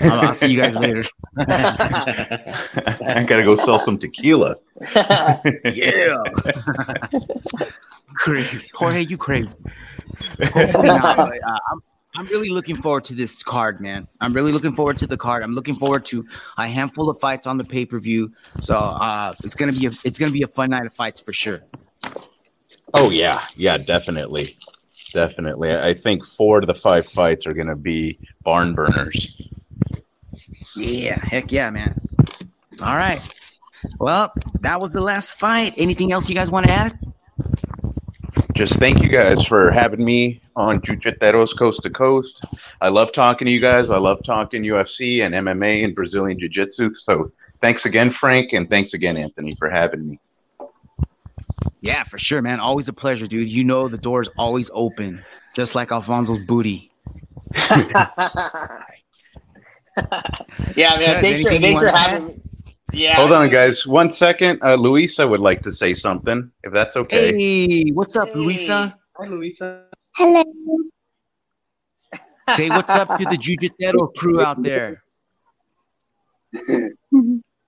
I'll, I'll see you guys later. I gotta go sell some tequila. yeah. crazy. Jorge, you crazy. Hopefully not. But, uh, I'm, I'm really looking forward to this card, man. I'm really looking forward to the card. I'm looking forward to a handful of fights on the pay per view. So uh, it's gonna be a it's gonna be a fun night of fights for sure. Oh yeah, yeah, definitely, definitely. I think four of the five fights are gonna be barn burners. Yeah, heck yeah, man. All right. Well, that was the last fight. Anything else you guys want to add? Just thank you guys for having me on Jiu-Jitsu Coast to Coast. I love talking to you guys. I love talking UFC and MMA and Brazilian Jiu-Jitsu. So thanks again, Frank, and thanks again, Anthony, for having me. Yeah, for sure, man. Always a pleasure, dude. You know the door's always open, just like Alfonso's booty. yeah, man. Thanks for thanks for having me. Yeah. Hold on, guys. One second. Uh, Luisa would like to say something, if that's okay. Hey, what's up, hey. Luisa? Hi, Luisa. Hello. Say what's up to the Jiu-Jitsu crew out there.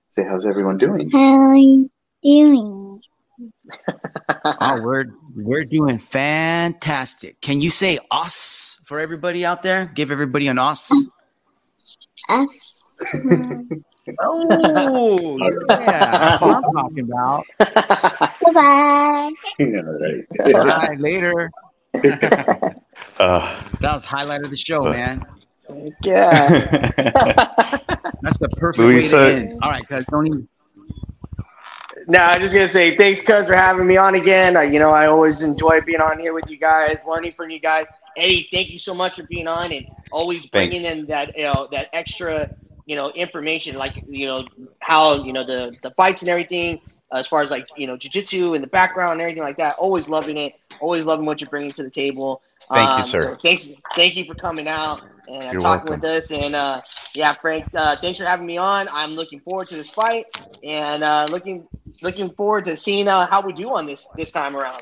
say how's everyone doing? How are you doing? Oh, we're we're doing fantastic. Can you say us for everybody out there? Give everybody an us. Us. oh, yeah, that's what I'm talking about. Bye-bye. Yeah, right. Bye, later. Uh, That was highlight of the show, Uh, man. Yeah. That's the perfect Luisa- way to end. All right, guys, don't even. No, I'm just gonna say thanks, cuz, for having me on again. Uh, you know, I always enjoy being on here with you guys, learning from you guys. Eddie, thank you so much for being on and always bringing in that you know that extra you know information, like you know how you know the the fights and everything, as far as like you know jujitsu and the background and everything like that. Always loving it. Always loving what you're bringing to the table. Thank you, sir. So thanks, thank you for coming out and uh, You're talking welcome. with us. And uh, yeah, Frank, uh, thanks for having me on. I'm looking forward to this fight and uh, looking looking forward to seeing uh, how we do on this this time around.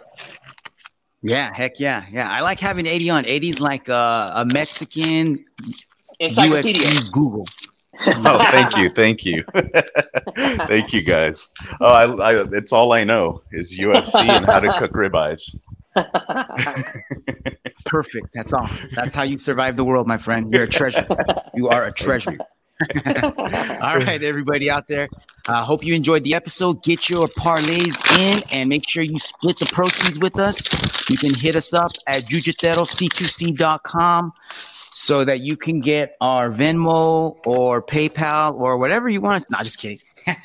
Yeah, heck yeah, yeah. I like having Eddie on. Eddie's like uh, a Mexican Encyclopedia. UFC Google. oh, thank you, thank you, thank you, guys. Oh, I, I, it's all I know is UFC and how to cook ribeyes. Perfect. That's all. That's how you survive the world, my friend. You're a treasure. You are a treasure. all right, everybody out there. I uh, hope you enjoyed the episode. Get your parlays in and make sure you split the proceeds with us. You can hit us up at jujiteroc2c.com so that you can get our Venmo or PayPal or whatever you want. Not just kidding.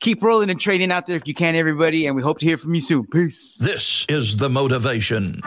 Keep rolling and trading out there if you can, everybody. And we hope to hear from you soon. Peace. This is the motivation.